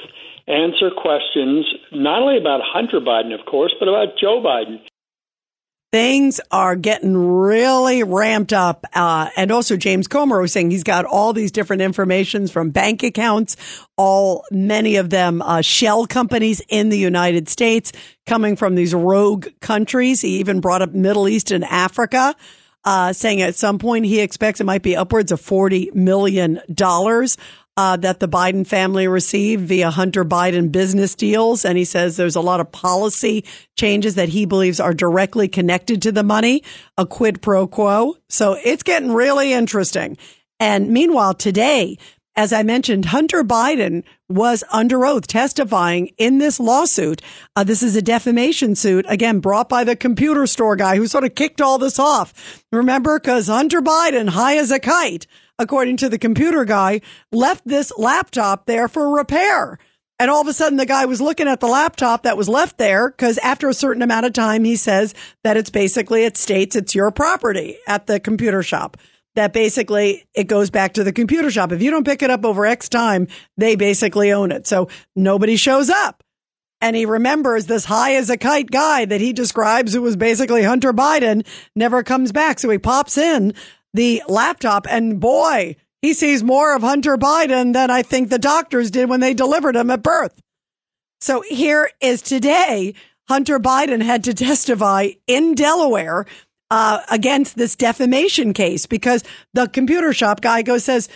answer questions not only about Hunter Biden, of course, but about Joe Biden things are getting really ramped up. Uh, and also James Comer was saying he's got all these different informations from bank accounts, all many of them uh, shell companies in the United States coming from these rogue countries. He even brought up Middle East and Africa. Uh, saying at some point he expects it might be upwards of $40 million uh, that the Biden family received via Hunter Biden business deals. And he says there's a lot of policy changes that he believes are directly connected to the money, a quid pro quo. So it's getting really interesting. And meanwhile, today, as I mentioned, Hunter Biden was under oath testifying in this lawsuit. Uh, this is a defamation suit, again, brought by the computer store guy who sort of kicked all this off. Remember, because Hunter Biden, high as a kite, according to the computer guy, left this laptop there for repair. And all of a sudden the guy was looking at the laptop that was left there because after a certain amount of time, he says that it's basically, it states it's your property at the computer shop. That basically it goes back to the computer shop. If you don't pick it up over X time, they basically own it. So nobody shows up. And he remembers this high as a kite guy that he describes who was basically Hunter Biden never comes back. So he pops in the laptop and boy, he sees more of Hunter Biden than I think the doctors did when they delivered him at birth. So here is today, Hunter Biden had to testify in Delaware uh, against this defamation case because the computer shop guy goes says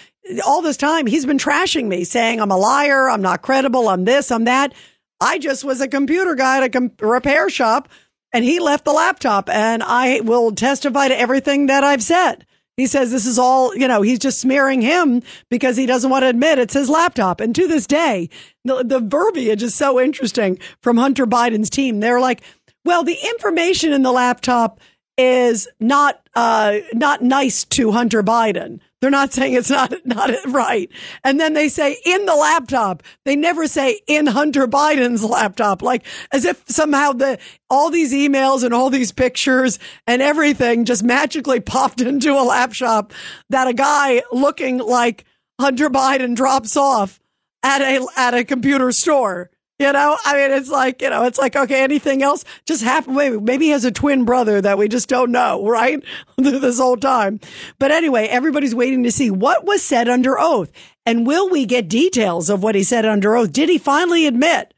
all this time he's been trashing me, saying I'm a liar, I'm not credible, I'm this, I'm that. I just was a computer guy at a com- repair shop, and he left the laptop, and I will testify to everything that I've said. He says this is all, you know, he's just smearing him because he doesn't want to admit it's his laptop. And to this day, the, the verbiage is so interesting from Hunter Biden's team. They're like, well, the information in the laptop is not uh, not nice to Hunter Biden. They're not saying it's not not right. And then they say in the laptop. They never say in Hunter Biden's laptop, like as if somehow the all these emails and all these pictures and everything just magically popped into a laptop that a guy looking like Hunter Biden drops off at a at a computer store. You know, I mean, it's like, you know, it's like, okay, anything else just happened. Maybe, maybe he has a twin brother that we just don't know, right? this whole time. But anyway, everybody's waiting to see what was said under oath. And will we get details of what he said under oath? Did he finally admit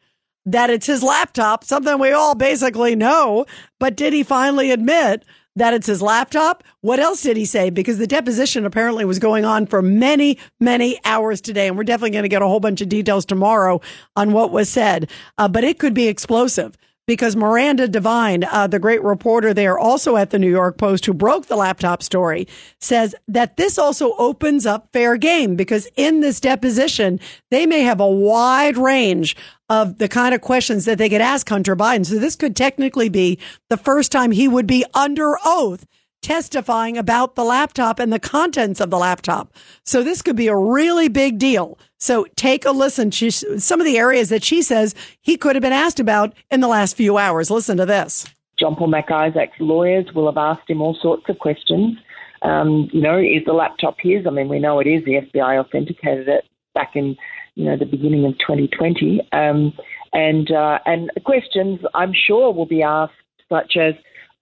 that it's his laptop? Something we all basically know, but did he finally admit that it's his laptop. What else did he say? Because the deposition apparently was going on for many, many hours today. And we're definitely going to get a whole bunch of details tomorrow on what was said. Uh, but it could be explosive because Miranda Devine, uh, the great reporter there, also at the New York Post, who broke the laptop story, says that this also opens up fair game because in this deposition, they may have a wide range of the kind of questions that they could ask Hunter Biden. So this could technically be the first time he would be under oath testifying about the laptop and the contents of the laptop. So this could be a really big deal. So take a listen to some of the areas that she says he could have been asked about in the last few hours. Listen to this. John Paul MacIsaac's lawyers will have asked him all sorts of questions. Um, you know, is the laptop his? I mean, we know it is. The FBI authenticated it back in, you know, the beginning of 2020. Um, and uh, and questions I'm sure will be asked, such as,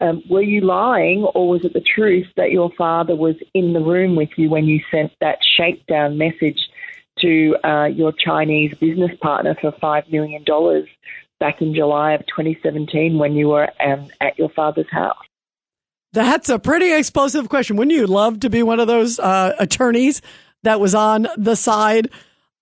um, were you lying or was it the truth that your father was in the room with you when you sent that shakedown message to uh, your Chinese business partner for $5 million back in July of 2017 when you were um, at your father's house? That's a pretty explosive question. Wouldn't you love to be one of those uh, attorneys that was on the side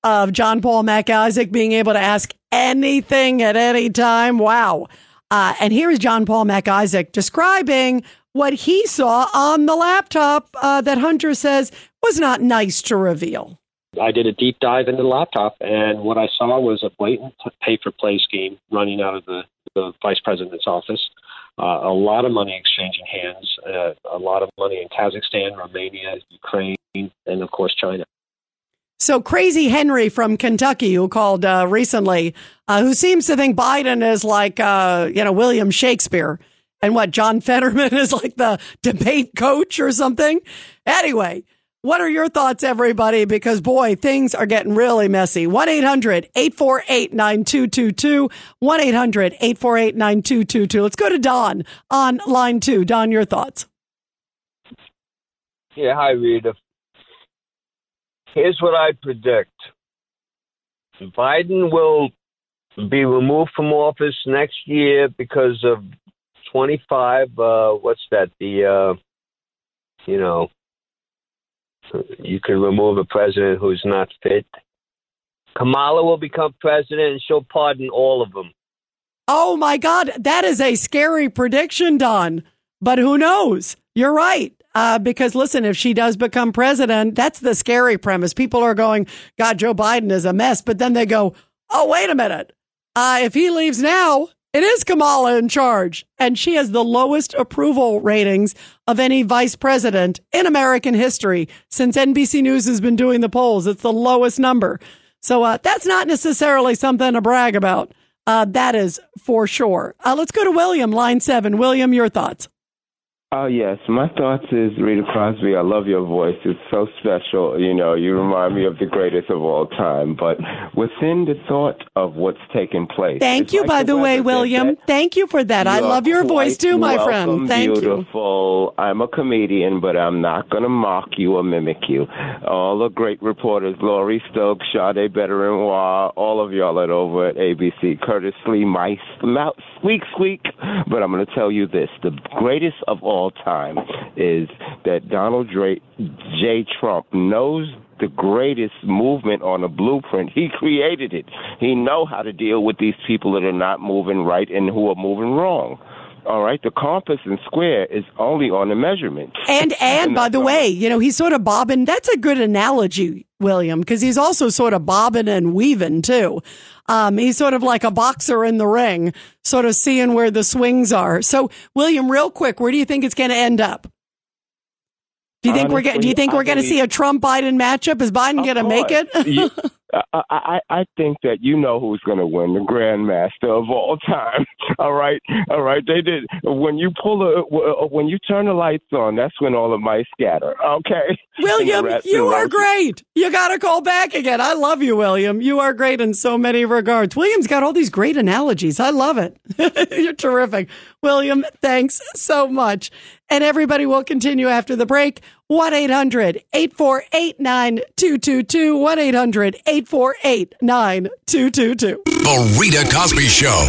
of John Paul MacIsaac being able to ask anything at any time? Wow. Uh, and here's John Paul MacIsaac describing what he saw on the laptop uh, that Hunter says was not nice to reveal. I did a deep dive into the laptop, and what I saw was a blatant pay for play scheme running out of the, the vice president's office. Uh, a lot of money exchanging hands, uh, a lot of money in Kazakhstan, Romania, Ukraine, and of course China. So crazy Henry from Kentucky, who called uh, recently, uh, who seems to think Biden is like uh, you know William Shakespeare, and what John Fetterman is like the debate coach or something. Anyway, what are your thoughts, everybody? Because boy, things are getting really messy. 1 800 848 9222. 1 800 848 9222. Let's go to Don on line two. Don, your thoughts. Yeah, hi, Rita. Here's what I predict Biden will be removed from office next year because of 25, uh, what's that? The, uh, you know, you can remove a president who's not fit. Kamala will become president and she'll pardon all of them. Oh my God, that is a scary prediction, Don. But who knows? You're right. Uh, because listen, if she does become president, that's the scary premise. People are going, God, Joe Biden is a mess. But then they go, oh, wait a minute. Uh, if he leaves now, it is Kamala in charge. And she has the lowest approval ratings of any vice president in American history since NBC News has been doing the polls. It's the lowest number. So uh, that's not necessarily something to brag about. Uh, that is for sure. Uh, let's go to William, line seven. William, your thoughts. Oh, yes. My thoughts is Rita Crosby. I love your voice. It's so special. You know, you remind me of the greatest of all time. But within the thought of what's taking place. Thank you, like by the, way, William. that- Thank you for that. I You are love your voice too, my welcome, friend. Thank you. beautiful. I'm a comedian, but I'm not going to mock you or mimic you. All the great reporters, Laurie Stokes, Sade Bedouin, all of y'all are over at ABC. Curtis Lee, Mice, Mouse, Squeak, Squeak. But I'm going to tell you this the greatest of all all time is that Donald J. Trump knows the greatest movement on a blueprint. He created it. He know how to deal with these people that are not moving right and who are moving wrong. All right, the compass and square is only on the measurement. And and by the way, you know, he's sort of bobbing. That's a good analogy, William, because he's also sort of bobbing and weaving too. Um, he's sort of like a boxer in the ring, sort of seeing where the swings are. So, William, real quick, where do you think it's going to end up? Do you think Honestly, we're do you think I we're going to see a Trump Biden matchup? Is Biden going to make it? I, I, I think that you know who's going to win, the grandmaster of all time. All right, all right. They did when you pull a when you turn the lights on. That's when all the mice scatter. Okay, William, And the rats you are great. You got to call back again. I love you, William. You are great in so many regards. William's got all these great analogies. I love it. You're terrific. William, thanks so much. And everybody will continue after the break. 1 800 848 9222. 1 800 848 9222. The Rita Cosby Show.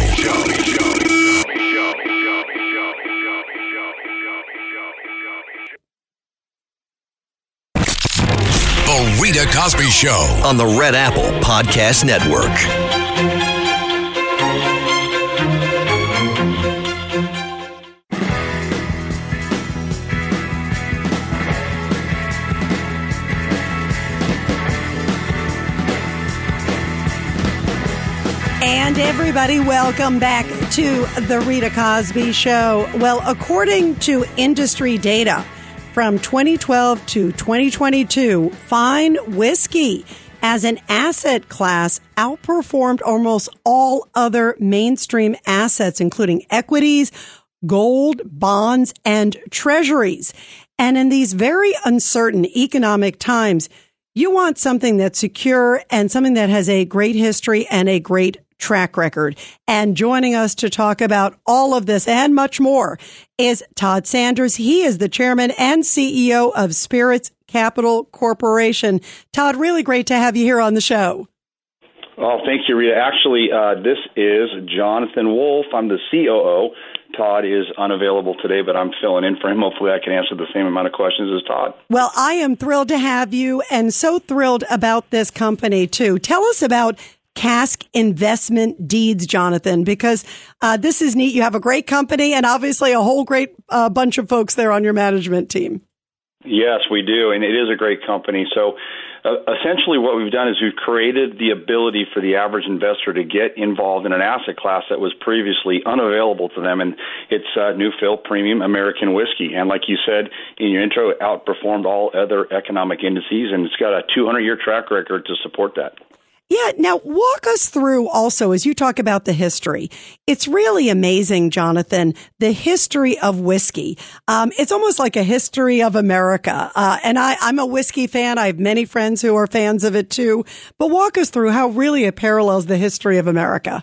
The Rita Cosby Show. on the Red Apple Podcast Network. And everybody, welcome back to the Rita Cosby Show. Well, according to industry data from 2012 to 2022, fine whiskey as an asset class outperformed almost all other mainstream assets, including equities, gold, bonds, and treasuries. And in these very uncertain economic times, you want something that's secure and something that has a great history and a great track record. And joining us to talk about all of this and much more is Todd Sanders. He is the chairman and CEO of Spirits Capital Corporation. Todd, really great to have you here on the show. Oh, thank you, Rita. Actually, uh, this is Jonathan Wolf. I'm the COO. Todd is unavailable today, but I'm filling in for him. Hopefully, I can answer the same amount of questions as Todd. Well, I am thrilled to have you and so thrilled about this company too. Tell us about Cask Investment Deeds, Jonathan, because uh, this is neat. You have a great company and obviously a whole great uh, bunch of folks there on your management team. Yes, we do, and it is a great company. So, uh, essentially, what we've done is we've created the ability for the average investor to get involved in an asset class that was previously unavailable to them, and it's uh, new fill premium American whiskey. And like you said in your intro, it outperformed all other economic indices, and it's got a 200 year track record to support that. Yeah. Now walk us through also as you talk about the history. It's really amazing, Jonathan, the history of whiskey. Um, it's almost like a history of America. Uh, and I, I'm a whiskey fan. I have many friends who are fans of it too. But walk us through how really it parallels the history of America.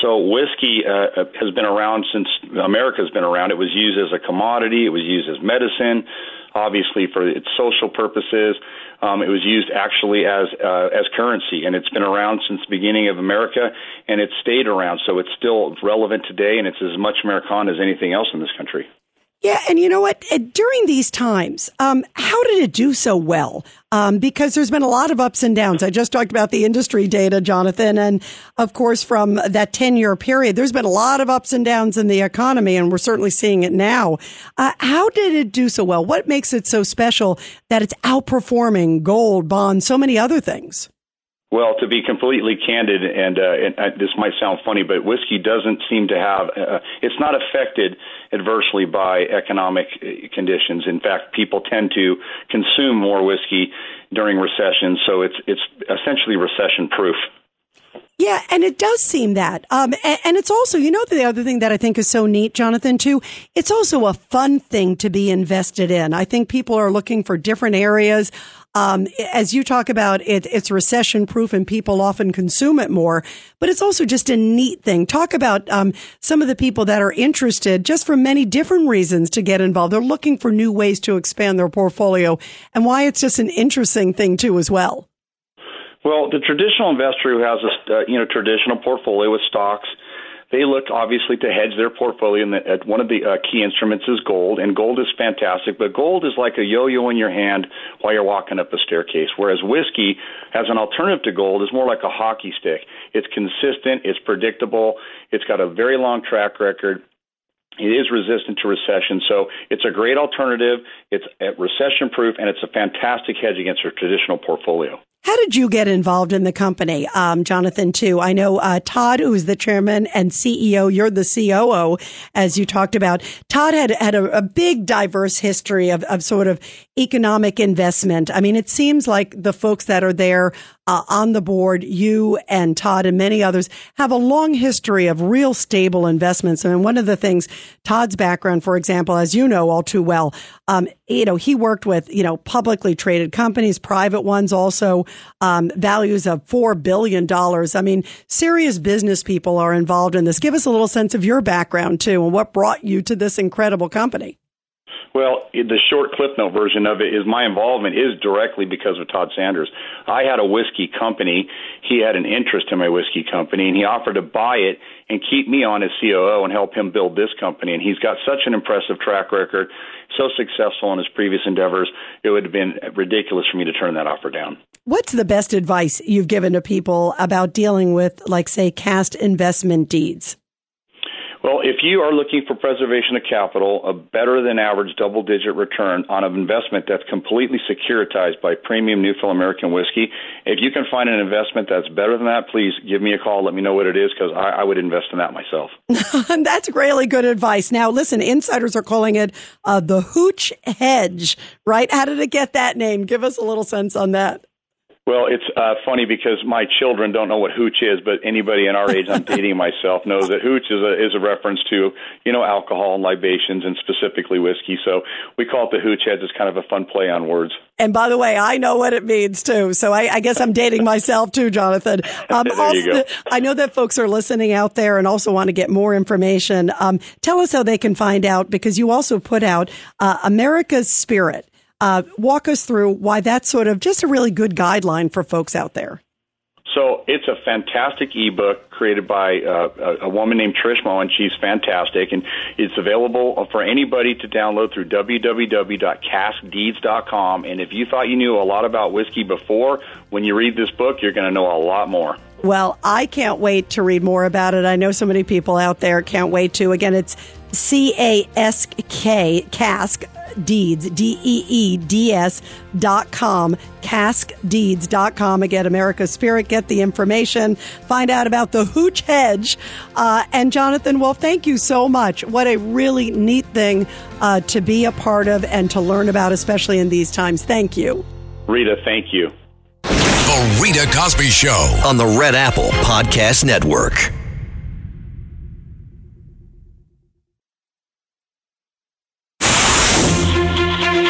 So whiskey uh, has been around since America's been around. It was used as a commodity. It was used as medicine, obviously for its social purposes. Um, it was used actually as uh, as currency, and it's been around since the beginning of America, and it's stayed around. So it's still relevant today, and it's as much Americana as anything else in this country. Yeah, and you know what? During these times, um, how did it do so well? Um, because there's been a lot of ups and downs. I just talked about the industry data, Jonathan, and of course, from that 10 year period, there's been a lot of ups and downs in the economy, and we're certainly seeing it now. Uh, how did it do so well? What makes it so special that it's outperforming gold, bonds, so many other things? Well, to be completely candid, and, uh, and uh, this might sound funny, but whiskey doesn't seem to have, uh, it's not affected adversely by economic uh, conditions. In fact, people tend to consume more whiskey during recessions, so it's, it's essentially recession proof. Yeah, and it does seem that. Um, and, and it's also, you know, the other thing that I think is so neat, Jonathan, too, it's also a fun thing to be invested in. I think people are looking for different areas. Um, as you talk about it, it's recession proof and people often consume it more, but it's also just a neat thing. Talk about, um, some of the people that are interested just for many different reasons to get involved. They're looking for new ways to expand their portfolio and why it's just an interesting thing too as well. Well, the traditional investor who has a uh, you know traditional portfolio with stocks, they look obviously to hedge their portfolio, and the, one of the uh, key instruments is gold, and gold is fantastic. But gold is like a yo-yo in your hand while you're walking up a staircase, whereas whiskey, as an alternative to gold, is more like a hockey stick. It's consistent, it's predictable, it's got a very long track record. It is resistant to recession, so it's a great alternative. It's recession proof, and it's a fantastic hedge against a traditional portfolio. How did you get involved in the company, um, Jonathan? Too, I know uh, Todd, who's the chairman and CEO. You're the COO, as you talked about. Todd had had a, a big, diverse history of, of sort of economic investment. I mean, it seems like the folks that are there uh, on the board, you and Todd and many others have a long history of real stable investments. And one of the things Todd's background, for example, as you know all too well, um, you know, he worked with, you know, publicly traded companies, private ones also, um, values of $4 billion. I mean, serious business people are involved in this. Give us a little sense of your background too and what brought you to this incredible company. Well, the short clip note version of it is my involvement is directly because of Todd Sanders. I had a whiskey company. He had an interest in my whiskey company, and he offered to buy it and keep me on as COO and help him build this company. And he's got such an impressive track record, so successful in his previous endeavors. It would have been ridiculous for me to turn that offer down. What's the best advice you've given to people about dealing with, like, say, cask investment deeds? Well, if you are looking for preservation of capital, a better than average double digit return on an investment that's completely securitized by premium Newfoundland American whiskey, if you can find an investment that's better than that, please give me a call. Let me know what it is because I, I, would invest in that myself. that's really good advice. Now, listen, insiders are calling it uh, the Hooch Hedge, right? How did it get that name? Give us a little sense on that. Well, it's uh, funny because my children don't know what hooch is, but anybody in our age, I'm dating myself, knows that hooch is a is a reference to you know alcohol and libations and specifically whiskey. So we call it the hooch hedge. It's kind of a fun play on words. And by the way, I know what it means too. So I, I guess I'm dating myself too, Jonathan. Um, there also, you go. I know that folks are listening out there and also want to get more information. Um, tell us how they can find out because you also put out uh, America's Spirit. Uh, walk us through why that's sort of just a really good guideline for folks out there. So it's a fantastic ebook created by uh, a, a woman named Trish Moen. She's fantastic, and it's available for anybody to download through www.caskdeeds.com. And if you thought you knew a lot about whiskey before, when you read this book, you're going to know a lot more. Well, I can't wait to read more about it. I know so many people out there can't wait to. Again, it's C A S K, cask deeds, D E E D S dot com, caskdeeds dot com. Again, America's Spirit, get the information, find out about the Hooch Hedge. Uh, and Jonathan, well, thank you so much. What a really neat thing uh, to be a part of and to learn about, especially in these times. Thank you. Rita, thank you. The Rita Cosby Show on the Red Apple Podcast Network.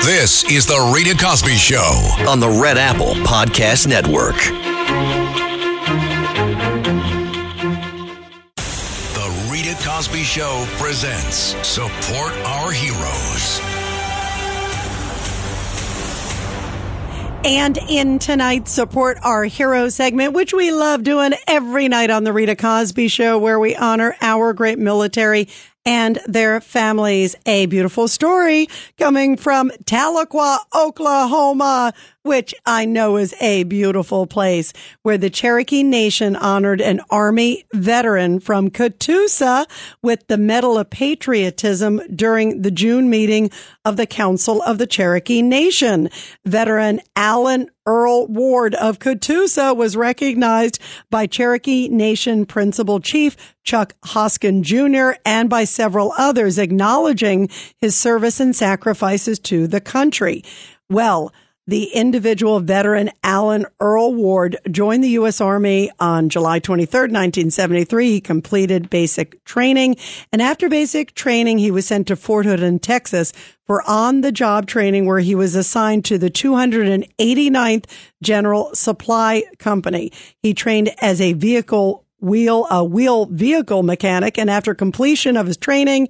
This is The Rita Cosby Show on the Red Apple Podcast Network. The Rita Cosby Show presents Support Our Heroes. And in tonight's Support Our Hero segment, which we love doing every night on The Rita Cosby Show, where we honor our great military and their families. A beautiful story coming from Tahlequah, Oklahoma, which I know is a beautiful place where the Cherokee Nation honored an Army veteran from Catoosa with the Medal of Patriotism during the June meeting of the Council of the Cherokee Nation. Veteran Alan Earl Ward of Catoosa was recognized by Cherokee Nation Principal Chief Chuck Hoskin Jr. and by several others acknowledging his service and sacrifices to the country. Well, the individual veteran Alan Earl Ward joined the U.S. Army on July 23, 1973. He completed basic training. And after basic training, he was sent to Fort Hood in Texas for on the job training where he was assigned to the 289th General Supply Company. He trained as a vehicle wheel, a wheel vehicle mechanic. And after completion of his training,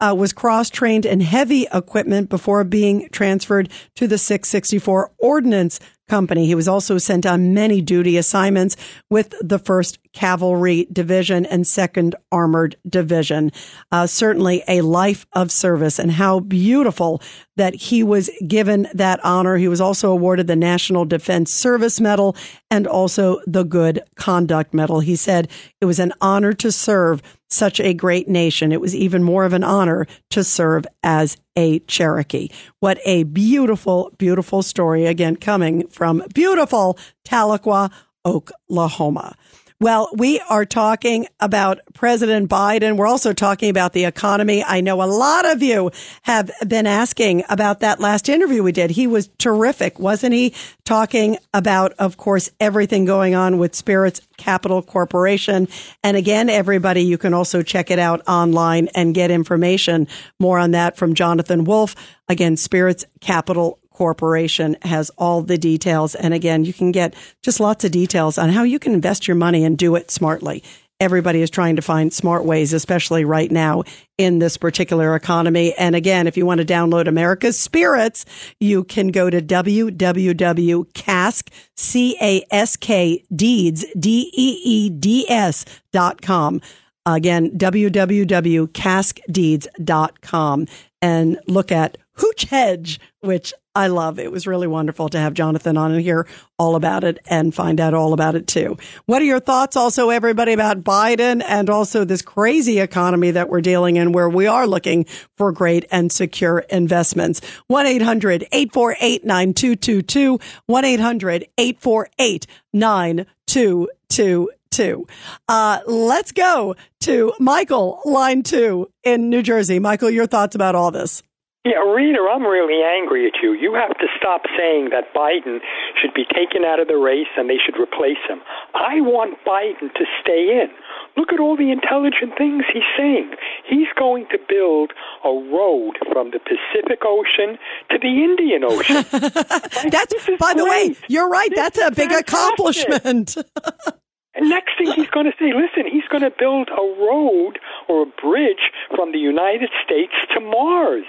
uh, was cross trained in heavy equipment before being transferred to the 664 Ordnance Company. He was also sent on many duty assignments with the 1st Cavalry Division and 2nd Armored Division. Uh, certainly a life of service and how beautiful that he was given that honor. He was also awarded the National Defense Service Medal and also the Good Conduct Medal. He said it was an honor to serve such a great nation. It was even more of an honor to serve as a Cherokee. What a beautiful, beautiful story. Again, coming from beautiful Tahlequah, Oklahoma. Well, we are talking about President Biden. We're also talking about the economy. I know a lot of you have been asking about that last interview we did. He was terrific, wasn't he? Talking about, of course, everything going on with Spirits Capital Corporation. And again, everybody, you can also check it out online and get information more on that from Jonathan Wolf. Again, Spirits Capital Corporation has all the details. And again, you can get just lots of details on how you can invest your money and do it smartly. Everybody is trying to find smart ways, especially right now in this particular economy. And again, if you want to download America's Spirits, you can go to www.cask, C-A-S-K, deeds, D-E-E-D-S dot com. Again, www.caskdeeds.com and look at Hooch Hedge, which I love. It was really wonderful to have Jonathan on and hear all about it and find out all about it too. What are your thoughts also, everybody, about Biden and also this crazy economy that we're dealing in where we are looking for great and secure investments? 1-800-848-9222, 1-800-848-9222. Uh, let's go to Michael, line two in New Jersey. Michael, your thoughts about all this? Yeah, Rita, I'm really angry at you. You have to stop saying that Biden should be taken out of the race and they should replace him. I want Biden to stay in. Look at all the intelligent things he's saying. He's going to build a road from the Pacific Ocean to the Indian Ocean. That's, by the way, you're right. This That's a big fantastic. accomplishment. Next thing he's going to say, listen, he's going to build a road or a bridge from the United States to Mars.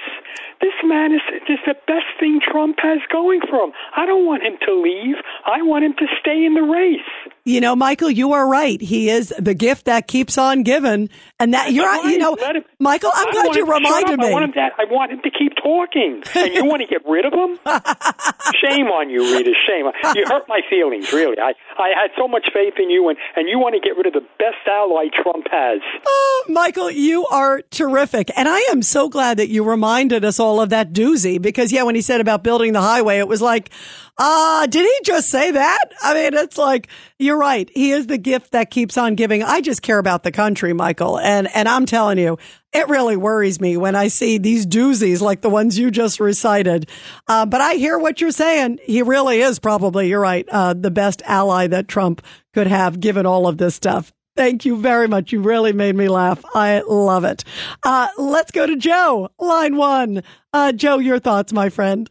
This man is just the best thing Trump has going for him. I don't want him to leave. I want him to stay in the race. You know, Michael, you are right. He is the gift that keeps on giving. And that you're, Right. you know, him- Michael, I'm I glad you reminded up. I me. want him to. I want him to keep talking, and you want to get rid of him? Shame on you, Rita. Shame. You hurt my feelings, really. I I had so much faith in you, and and you want to get rid of the best ally Trump has. Oh, Michael, you are terrific. And I am so glad that you reminded us all of that doozy because, yeah, when he said about building the highway, it was like, ah, did he just say that? I mean, it's like, you're right. He is the gift that keeps on giving. I just care about the country, Michael. And, and I'm telling you, it really worries me when I see these doozies like the ones you just recited. Uh, but I hear what you're saying. He really is probably, you're right, uh, the best ally that Trump could have given all of this stuff. Thank you very much. You really made me laugh. I love it. Uh, let's go to Joe, line one. Uh, Joe, your thoughts, my friend.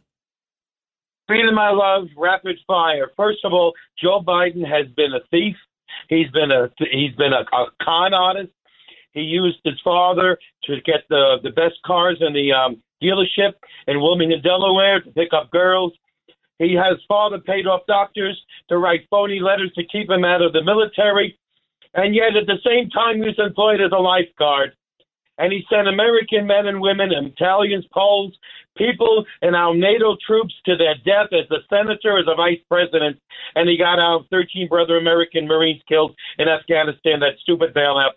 Freedom, my love, rapid fire. First of all, Joe Biden has been a thief. He's been a he's been a, a con artist. He used his father to get the the best cars in the um, dealership in Wilmington, Delaware, to pick up girls. He has father paid off doctors to write phony letters to keep him out of the military, and yet at the same time he was employed as a lifeguard. And he sent American men and women, Italians, Poles, people and our NATO troops to their death as a senator, as a vice president. And he got our 13 brother American Marines killed in Afghanistan, that stupid bailout.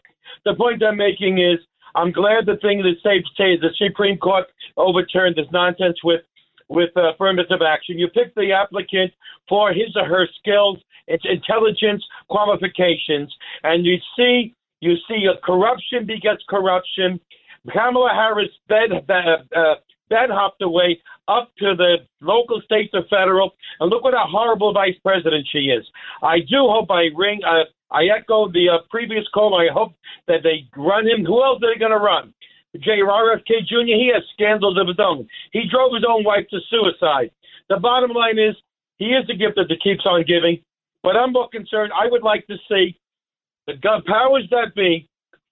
The point I'm making is I'm glad the thing that say, say the Supreme Court overturned this nonsense with with affirmative action. You pick the applicant for his or her skills, its intelligence, qualifications, and you see you see a corruption begets corruption. Kamala Harris uh, uh, bed hopped away up to the local, state, or federal, and look what a horrible vice president she is. I do hope I ring. Uh, I echo the uh, previous call. I hope that they run him. Who else are they going to run? J. RFK Jr. He has scandals of his own. He drove his own wife to suicide. The bottom line is he is a gift that keeps on giving. But I'm more concerned. I would like to see the powers that be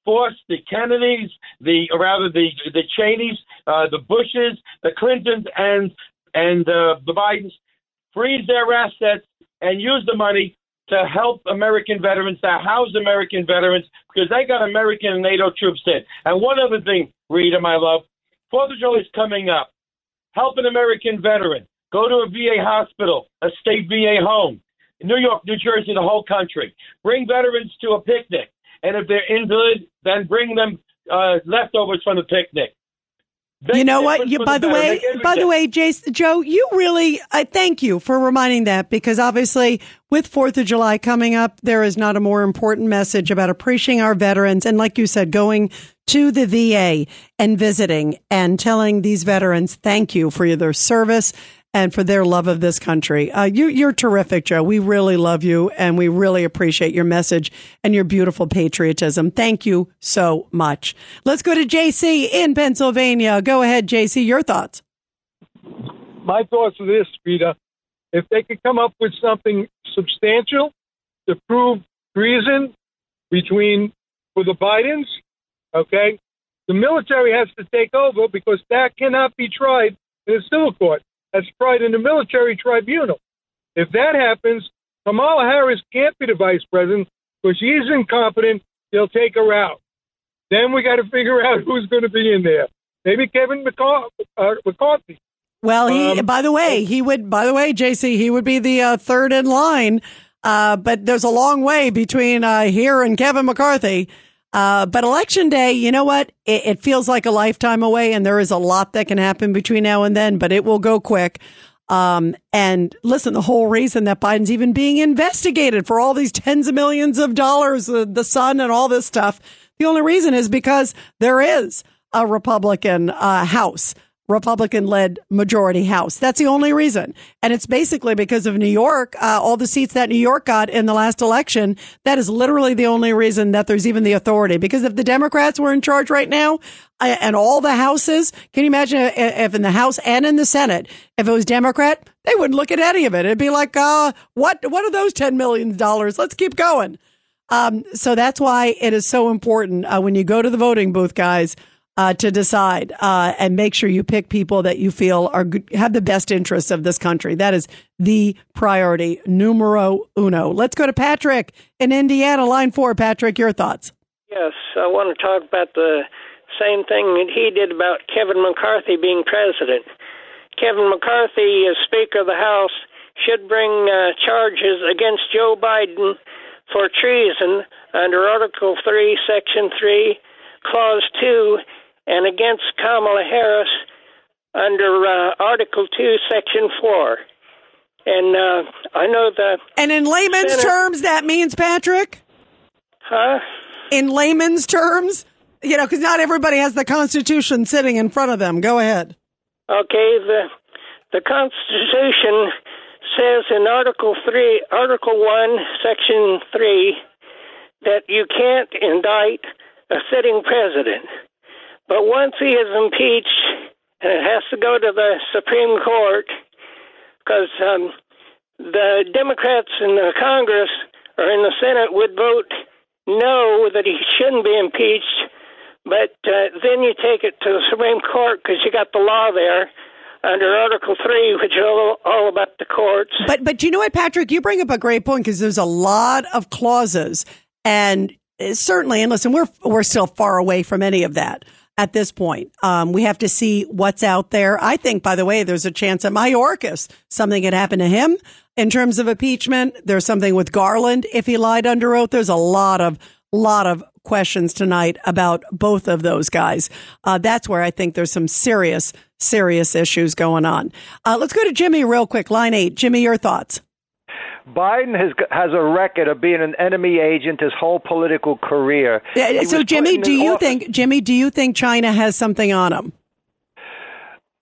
force the Kennedys, the or rather the the Cheneys, uh, the Bushes, the Clintons, and and uh, the Bidens freeze their assets and use the money to help American veterans, to house American veterans, because they got American and NATO troops in. And one other thing, Rita, my love, Fourth of July is coming up. Help an American veteran. Go to a VA hospital, a state VA home, New York, New Jersey, the whole country. Bring veterans to a picnic, and if they're invalid, then bring them uh, leftovers from the picnic. you know what? You, by the the way, by the way, Jason, Joe, you really, I thank you for reminding that because obviously with Fourth of July coming up, there is not a more important message about appreciating our veterans and, like you said, going to the VA and visiting and telling these veterans thank you for their service and for their love of this country. Uh, you, you're terrific, Joe. We really love you and we really appreciate your message and your beautiful patriotism. Thank you so much. Let's go to JC in Pennsylvania. Go ahead, JC. Your thoughts. my thoughts are this, Rita. If they could come up with something substantial to prove treason between for the Bidens, okay, the military has to take over because that cannot be tried in a civil court. That's tried in the military tribunal. If that happens, Kamala Harris can't be the vice president because she's incompetent. They'll take her out. Then we got to figure out who's going to be in there. Maybe Kevin McCar- uh, McCarthy. Well, he, Um, by the way, he would, by the way, JC, he would be the uh, third in line. Uh, but there's a long way between uh, here and Kevin McCarthy. Uh, but election day, you know what? It, it feels like a lifetime away, and there is a lot that can happen between now and then, but it will go quick. Um, and listen, the whole reason that Biden's even being investigated for all these tens of millions of dollars, the son and all this stuff, the only reason is because there is a Republican uh, House. Republican led majority House. That's the only reason. And it's basically because of New York, uh, all the seats that New York got in the last election. That is literally the only reason that there's even the authority. Because if the Democrats were in charge right now uh, and all the houses, can you imagine i- if in the House and in the Senate, if it was Democrat, they wouldn't look at any of it. It'd be like, uh, what, what are those $10 million? Let's keep going. Um, so that's why it is so important uh, when you go to the voting booth, guys, uh, to decide uh, and make sure you pick people that you feel are have the best interests of this country. That is the priority, numero uno. Let's go to Patrick in Indiana, line four. Patrick, your thoughts. Yes, I want to talk about the same thing that he did about Kevin McCarthy being president. Kevin McCarthy, as Speaker of the House, should bring uh, charges against Joe Biden for treason under Article 3, Section 3, Clause 2, and against Kamala Harris under uh, Article 2, Section 4. And uh, I know the. And in layman's Senate- terms, that means, Patrick? Huh? In layman's terms? You know, because not everybody has the Constitution sitting in front of them. Go ahead. Okay, the the Constitution says in Article three, Article one, Section three, that you can't indict a sitting president. But once he is impeached, and it has to go to the Supreme Court, because um, the Democrats in the Congress or in the Senate would vote no that he shouldn't be impeached. But uh, then you take it to the Supreme Court because you got the law there under Article 3, which is all, all about the courts. But but you know what, Patrick, you bring up a great point because there's a lot of clauses, and uh, certainly, and listen, we're we're still far away from any of that at this point. Um, we have to see what's out there. I think, by the way, there's a chance at Mayorkas something could happen to him in terms of impeachment. There's something with Garland if he lied under oath. There's a lot of lot of questions tonight about both of those guys. Uh, that's where I think there's some serious, serious issues going on. Uh, let's go to Jimmy real quick. Line eight. Jimmy, your thoughts. Biden has has a record of being an enemy agent his whole political career. Yeah, so Jimmy, do you office- think Jimmy, do you think China has something on him?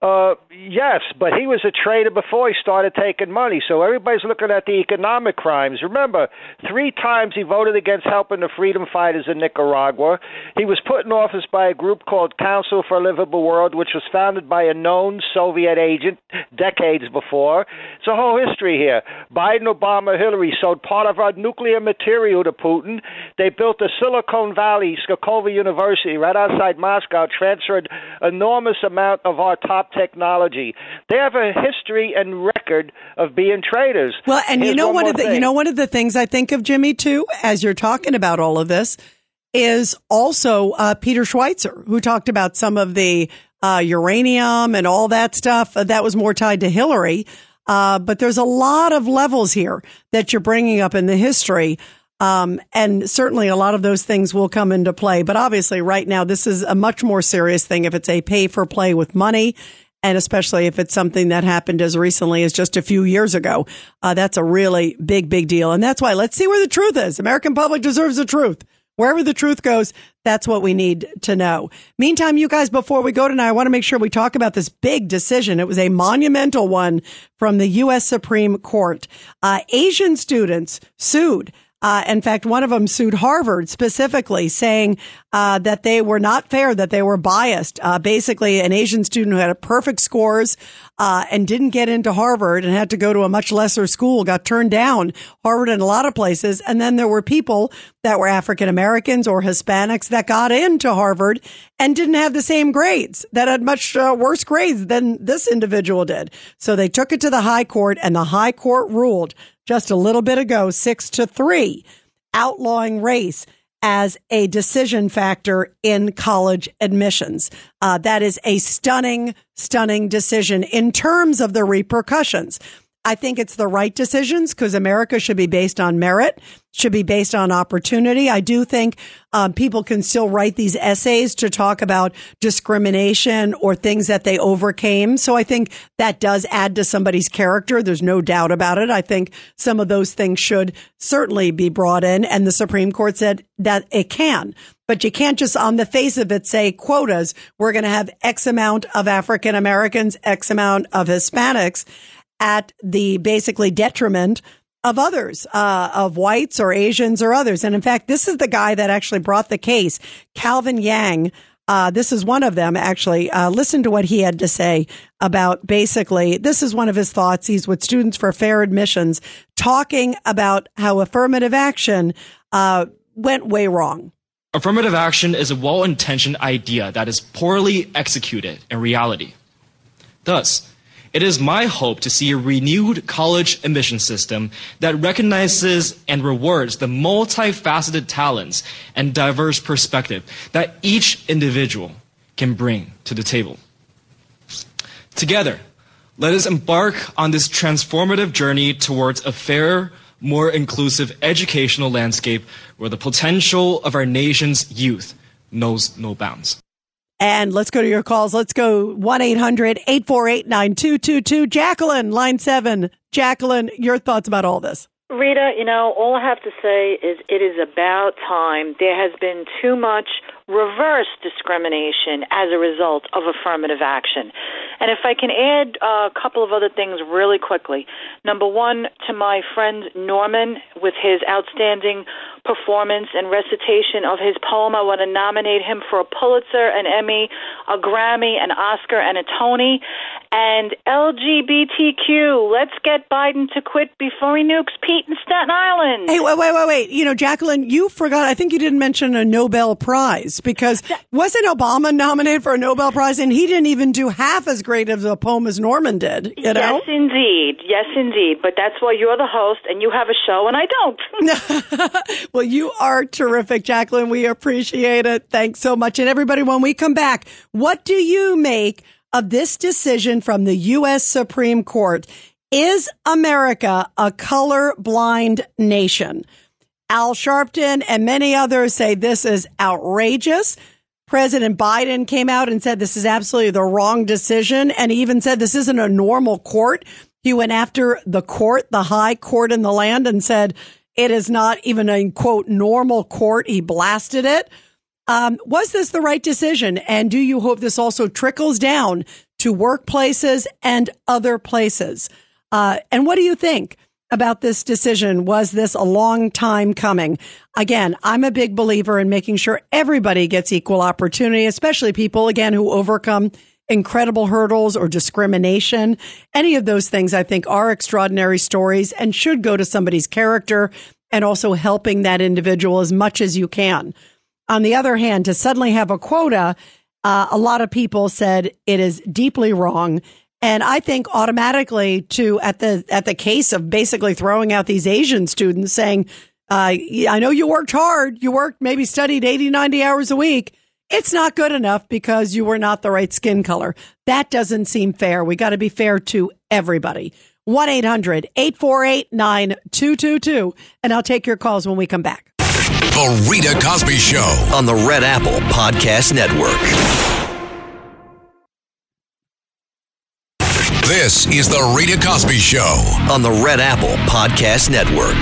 Uh, Yes, but he was a traitor before he started taking money. So everybody's looking at the economic crimes. Remember, three times he voted against helping the freedom fighters in Nicaragua. He was put in office by a group called Council for a Livable World, which was founded by a known Soviet agent decades before. It's a whole history here. Biden, Obama, Hillary sold part of our nuclear material to Putin. They built the Silicon Valley, Skolkovo University, right outside Moscow, transferred enormous amount of our top technology technology. They have a history and record of being traitors. Well, and Here's you know one one of the thing. you know one of the things I think of Jimmy too, as you're talking about all of this, is also uh, Peter Schweizer, who talked about some of the uh, uranium and all that stuff uh, that was more tied to Hillary. Uh, but there's a lot of levels here that you're bringing up in the history. Um, and certainly a lot of those things will come into play. But obviously, right now, this is a much more serious thing if it's a pay for play with money. And especially if it's something that happened as recently as just a few years ago. Uh, that's a really big, big deal. And that's why let's see where the truth is. American public deserves the truth. Wherever the truth goes, that's what we need to know. Meantime, you guys, before we go tonight, I want to make sure we talk about this big decision. It was a monumental one from the U.S. Supreme Court. Uh, Asian students sued. Uh, in fact, one of them sued Harvard specifically, saying uh, that they were not fair, that they were biased. Uh, basically, an Asian student who had perfect scores uh, and didn't get into Harvard and had to go to a much lesser school got turned down. Harvard in a lot of places, and then there were people that were African Americans or Hispanics that got into Harvard and didn't have the same grades, that had much uh, worse grades than this individual did. So they took it to the High Court, and the High Court ruled just a little bit ago, six to three, outlawing race as a decision factor in college admissions. Uh, that is a stunning, stunning decision in terms of the repercussions. I think it's the right decisions because America should be based on merit, should be based on opportunity. I do think um, people can still write these essays to talk about discrimination or things that they overcame. So I think that does add to somebody's character. There's no doubt about it. I think some of those things should certainly be brought in. And the Supreme Court said that it can. But you can't just on the face of it say quotas. We're going to have X amount of African Americans, X amount of Hispanics at the basically detriment of others, uh, of whites or Asians or others. And in fact, this is the guy that actually brought the case, Calvin Yang. Uh, this is one of them, actually. Uh, listen to what he had to say about basically, this is one of his thoughts. He's with Students for Fair Admissions, talking about how affirmative action uh, went way wrong. Affirmative action is a well intentioned idea that is poorly executed in reality. Thus, it is my hope to see a renewed college admission system that recognizes and rewards the multifaceted talents and diverse perspective that each individual can bring to the table. Together, let us embark on this transformative journey towards a fairer, more inclusive educational landscape where the potential of our nation's youth knows no bounds. And let's go to your calls. Let's go 1 800 848 9222. Jacqueline, line seven. Jacqueline, your thoughts about all this. Rita, you know, all I have to say is it is about time. There has been too much reverse discrimination as a result of affirmative action. And if I can add a couple of other things really quickly. Number one, to my friend Norman, with his outstanding performance and recitation of his poem, I want to nominate him for a Pulitzer, an Emmy, a Grammy, an Oscar, and a Tony. And LGBTQ, let's get Biden to quit before he nukes Pete in Staten Island. Hey, wait, wait, wait, wait. You know, Jacqueline, you forgot. I think you didn't mention a Nobel Prize because wasn't Obama nominated for a Nobel Prize and he didn't even do half as great of a poem as Norman did, you know? Yes, indeed. Yes, indeed. But that's why you're the host and you have a show and I don't. Well, you are terrific, Jacqueline. We appreciate it. Thanks so much. And everybody, when we come back, what do you make of this decision from the U.S. Supreme Court? Is America a color blind nation? Al Sharpton and many others say this is outrageous. President Biden came out and said this is absolutely the wrong decision. And he even said this isn't a normal court. He went after the court, the high court in the land and said it is not even a quote normal court. He blasted it. Um, was this the right decision? And do you hope this also trickles down to workplaces and other places. Uh, and what do you think about this decision? Was this a long time coming? Again, I'm a big believer in making sure everybody gets equal opportunity, especially people, again, who overcome incredible hurdles or discrimination. Any of those things I think are extraordinary stories and should go to somebody's character and also helping that individual as much as you can. On the other hand, to suddenly have a quota, uh, a lot of people said it is deeply wrong. And I think automatically to at the at the case of basically throwing out these Asian students saying, uh, I know you worked hard, you worked maybe studied 80, 90 hours a week. It's not good enough because you were not the right skin color. That doesn't seem fair. We got to be fair to everybody. 1 800 848 9222. And I'll take your calls when we come back. The Rita Cosby Show. on the Red Apple Podcast Network. This is The Rita Cosby Show. On the Red Apple Podcast Network.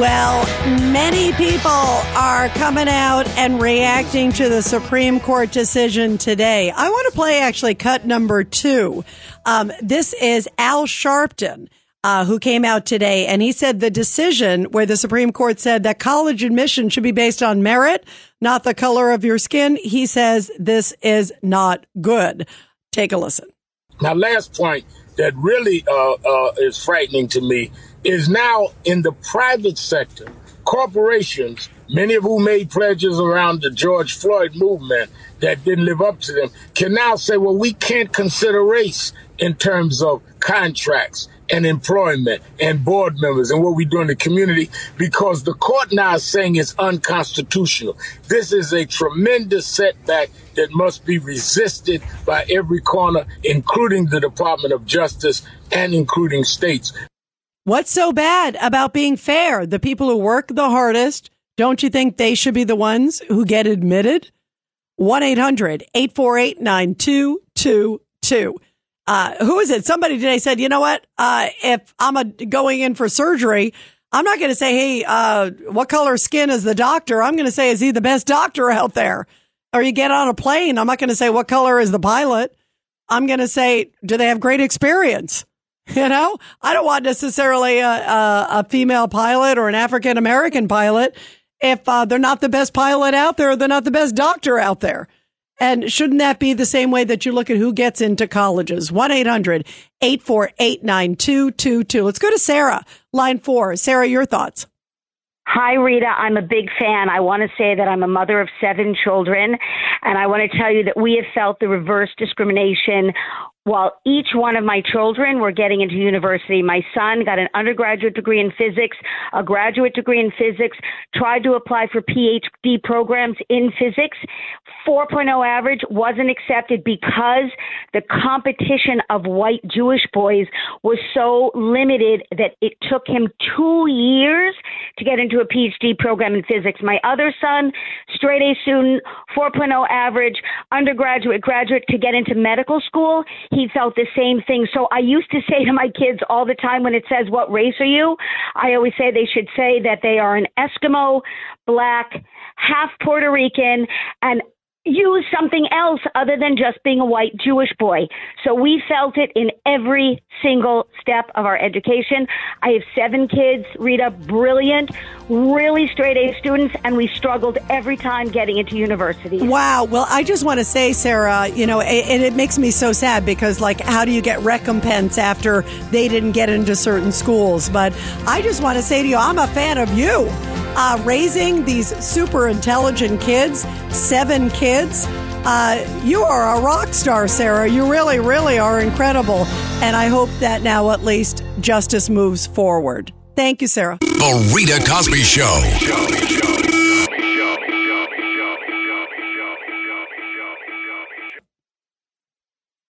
Well, many people are coming out and reacting to the Supreme Court decision today. I want to play actually cut number two. Um, this is Al Sharpton. Uh, who came out today and he said the decision where the Supreme Court said that college admission should be based on merit, not the color of your skin. He says this is not good. Take a listen. Now, last point that really uh, uh, is frightening to me is now in the private sector, corporations, many of whom made pledges around the George Floyd movement that didn't live up to them, can now say, well, we can't consider race in terms of contracts and employment and board members and what we do in the community because the court now is saying it's unconstitutional. This is a tremendous setback that must be resisted by every corner, including the Department of Justice and including states. What's so bad about being fair? The people who work the hardest, don't you think they should be the ones who get admitted? 1 800 848 9222. Uh, who is it? Somebody today said, you know what? Uh, if I'm a, going in for surgery, I'm not going to say, hey, uh, what color skin is the doctor? I'm going to say, is he the best doctor out there? Or you get on a plane, I'm not going to say, what color is the pilot? I'm going to say, do they have great experience? You know, I don't want necessarily a, a, a female pilot or an African American pilot if uh, they're not the best pilot out there, they're not the best doctor out there. And shouldn't that be the same way that you look at who gets into colleges? 1 800 848 9222. Let's go to Sarah, line four. Sarah, your thoughts. Hi, Rita. I'm a big fan. I want to say that I'm a mother of seven children, and I want to tell you that we have felt the reverse discrimination while each one of my children were getting into university. My son got an undergraduate degree in physics, a graduate degree in physics, tried to apply for PhD programs in physics. 4.0 average wasn't accepted because the competition of white Jewish boys was so limited that it took him two years to get into a PhD program in physics. My other son, straight A student, 4.0 average, undergraduate, graduate to get into medical school. He felt the same thing. So I used to say to my kids all the time when it says, What race are you? I always say they should say that they are an Eskimo, black, half Puerto Rican, and use something else other than just being a white Jewish boy. So we felt it in every single step of our education. I have seven kids, Rita, brilliant, really straight A students, and we struggled every time getting into university. Wow. Well, I just want to say, Sarah, you know, and it, makes me so sad because, like, how do you get recompense after they didn't get into certain schools? But I just want to say to you, I'm a fan of you. Uh, raising these super intelligent kids, seven kids. Uh, you are a rock star, Sarah. You really, really are incredible. And I hope that now at least justice moves forward. Thank you, Sarah. The Rita Cosby Show.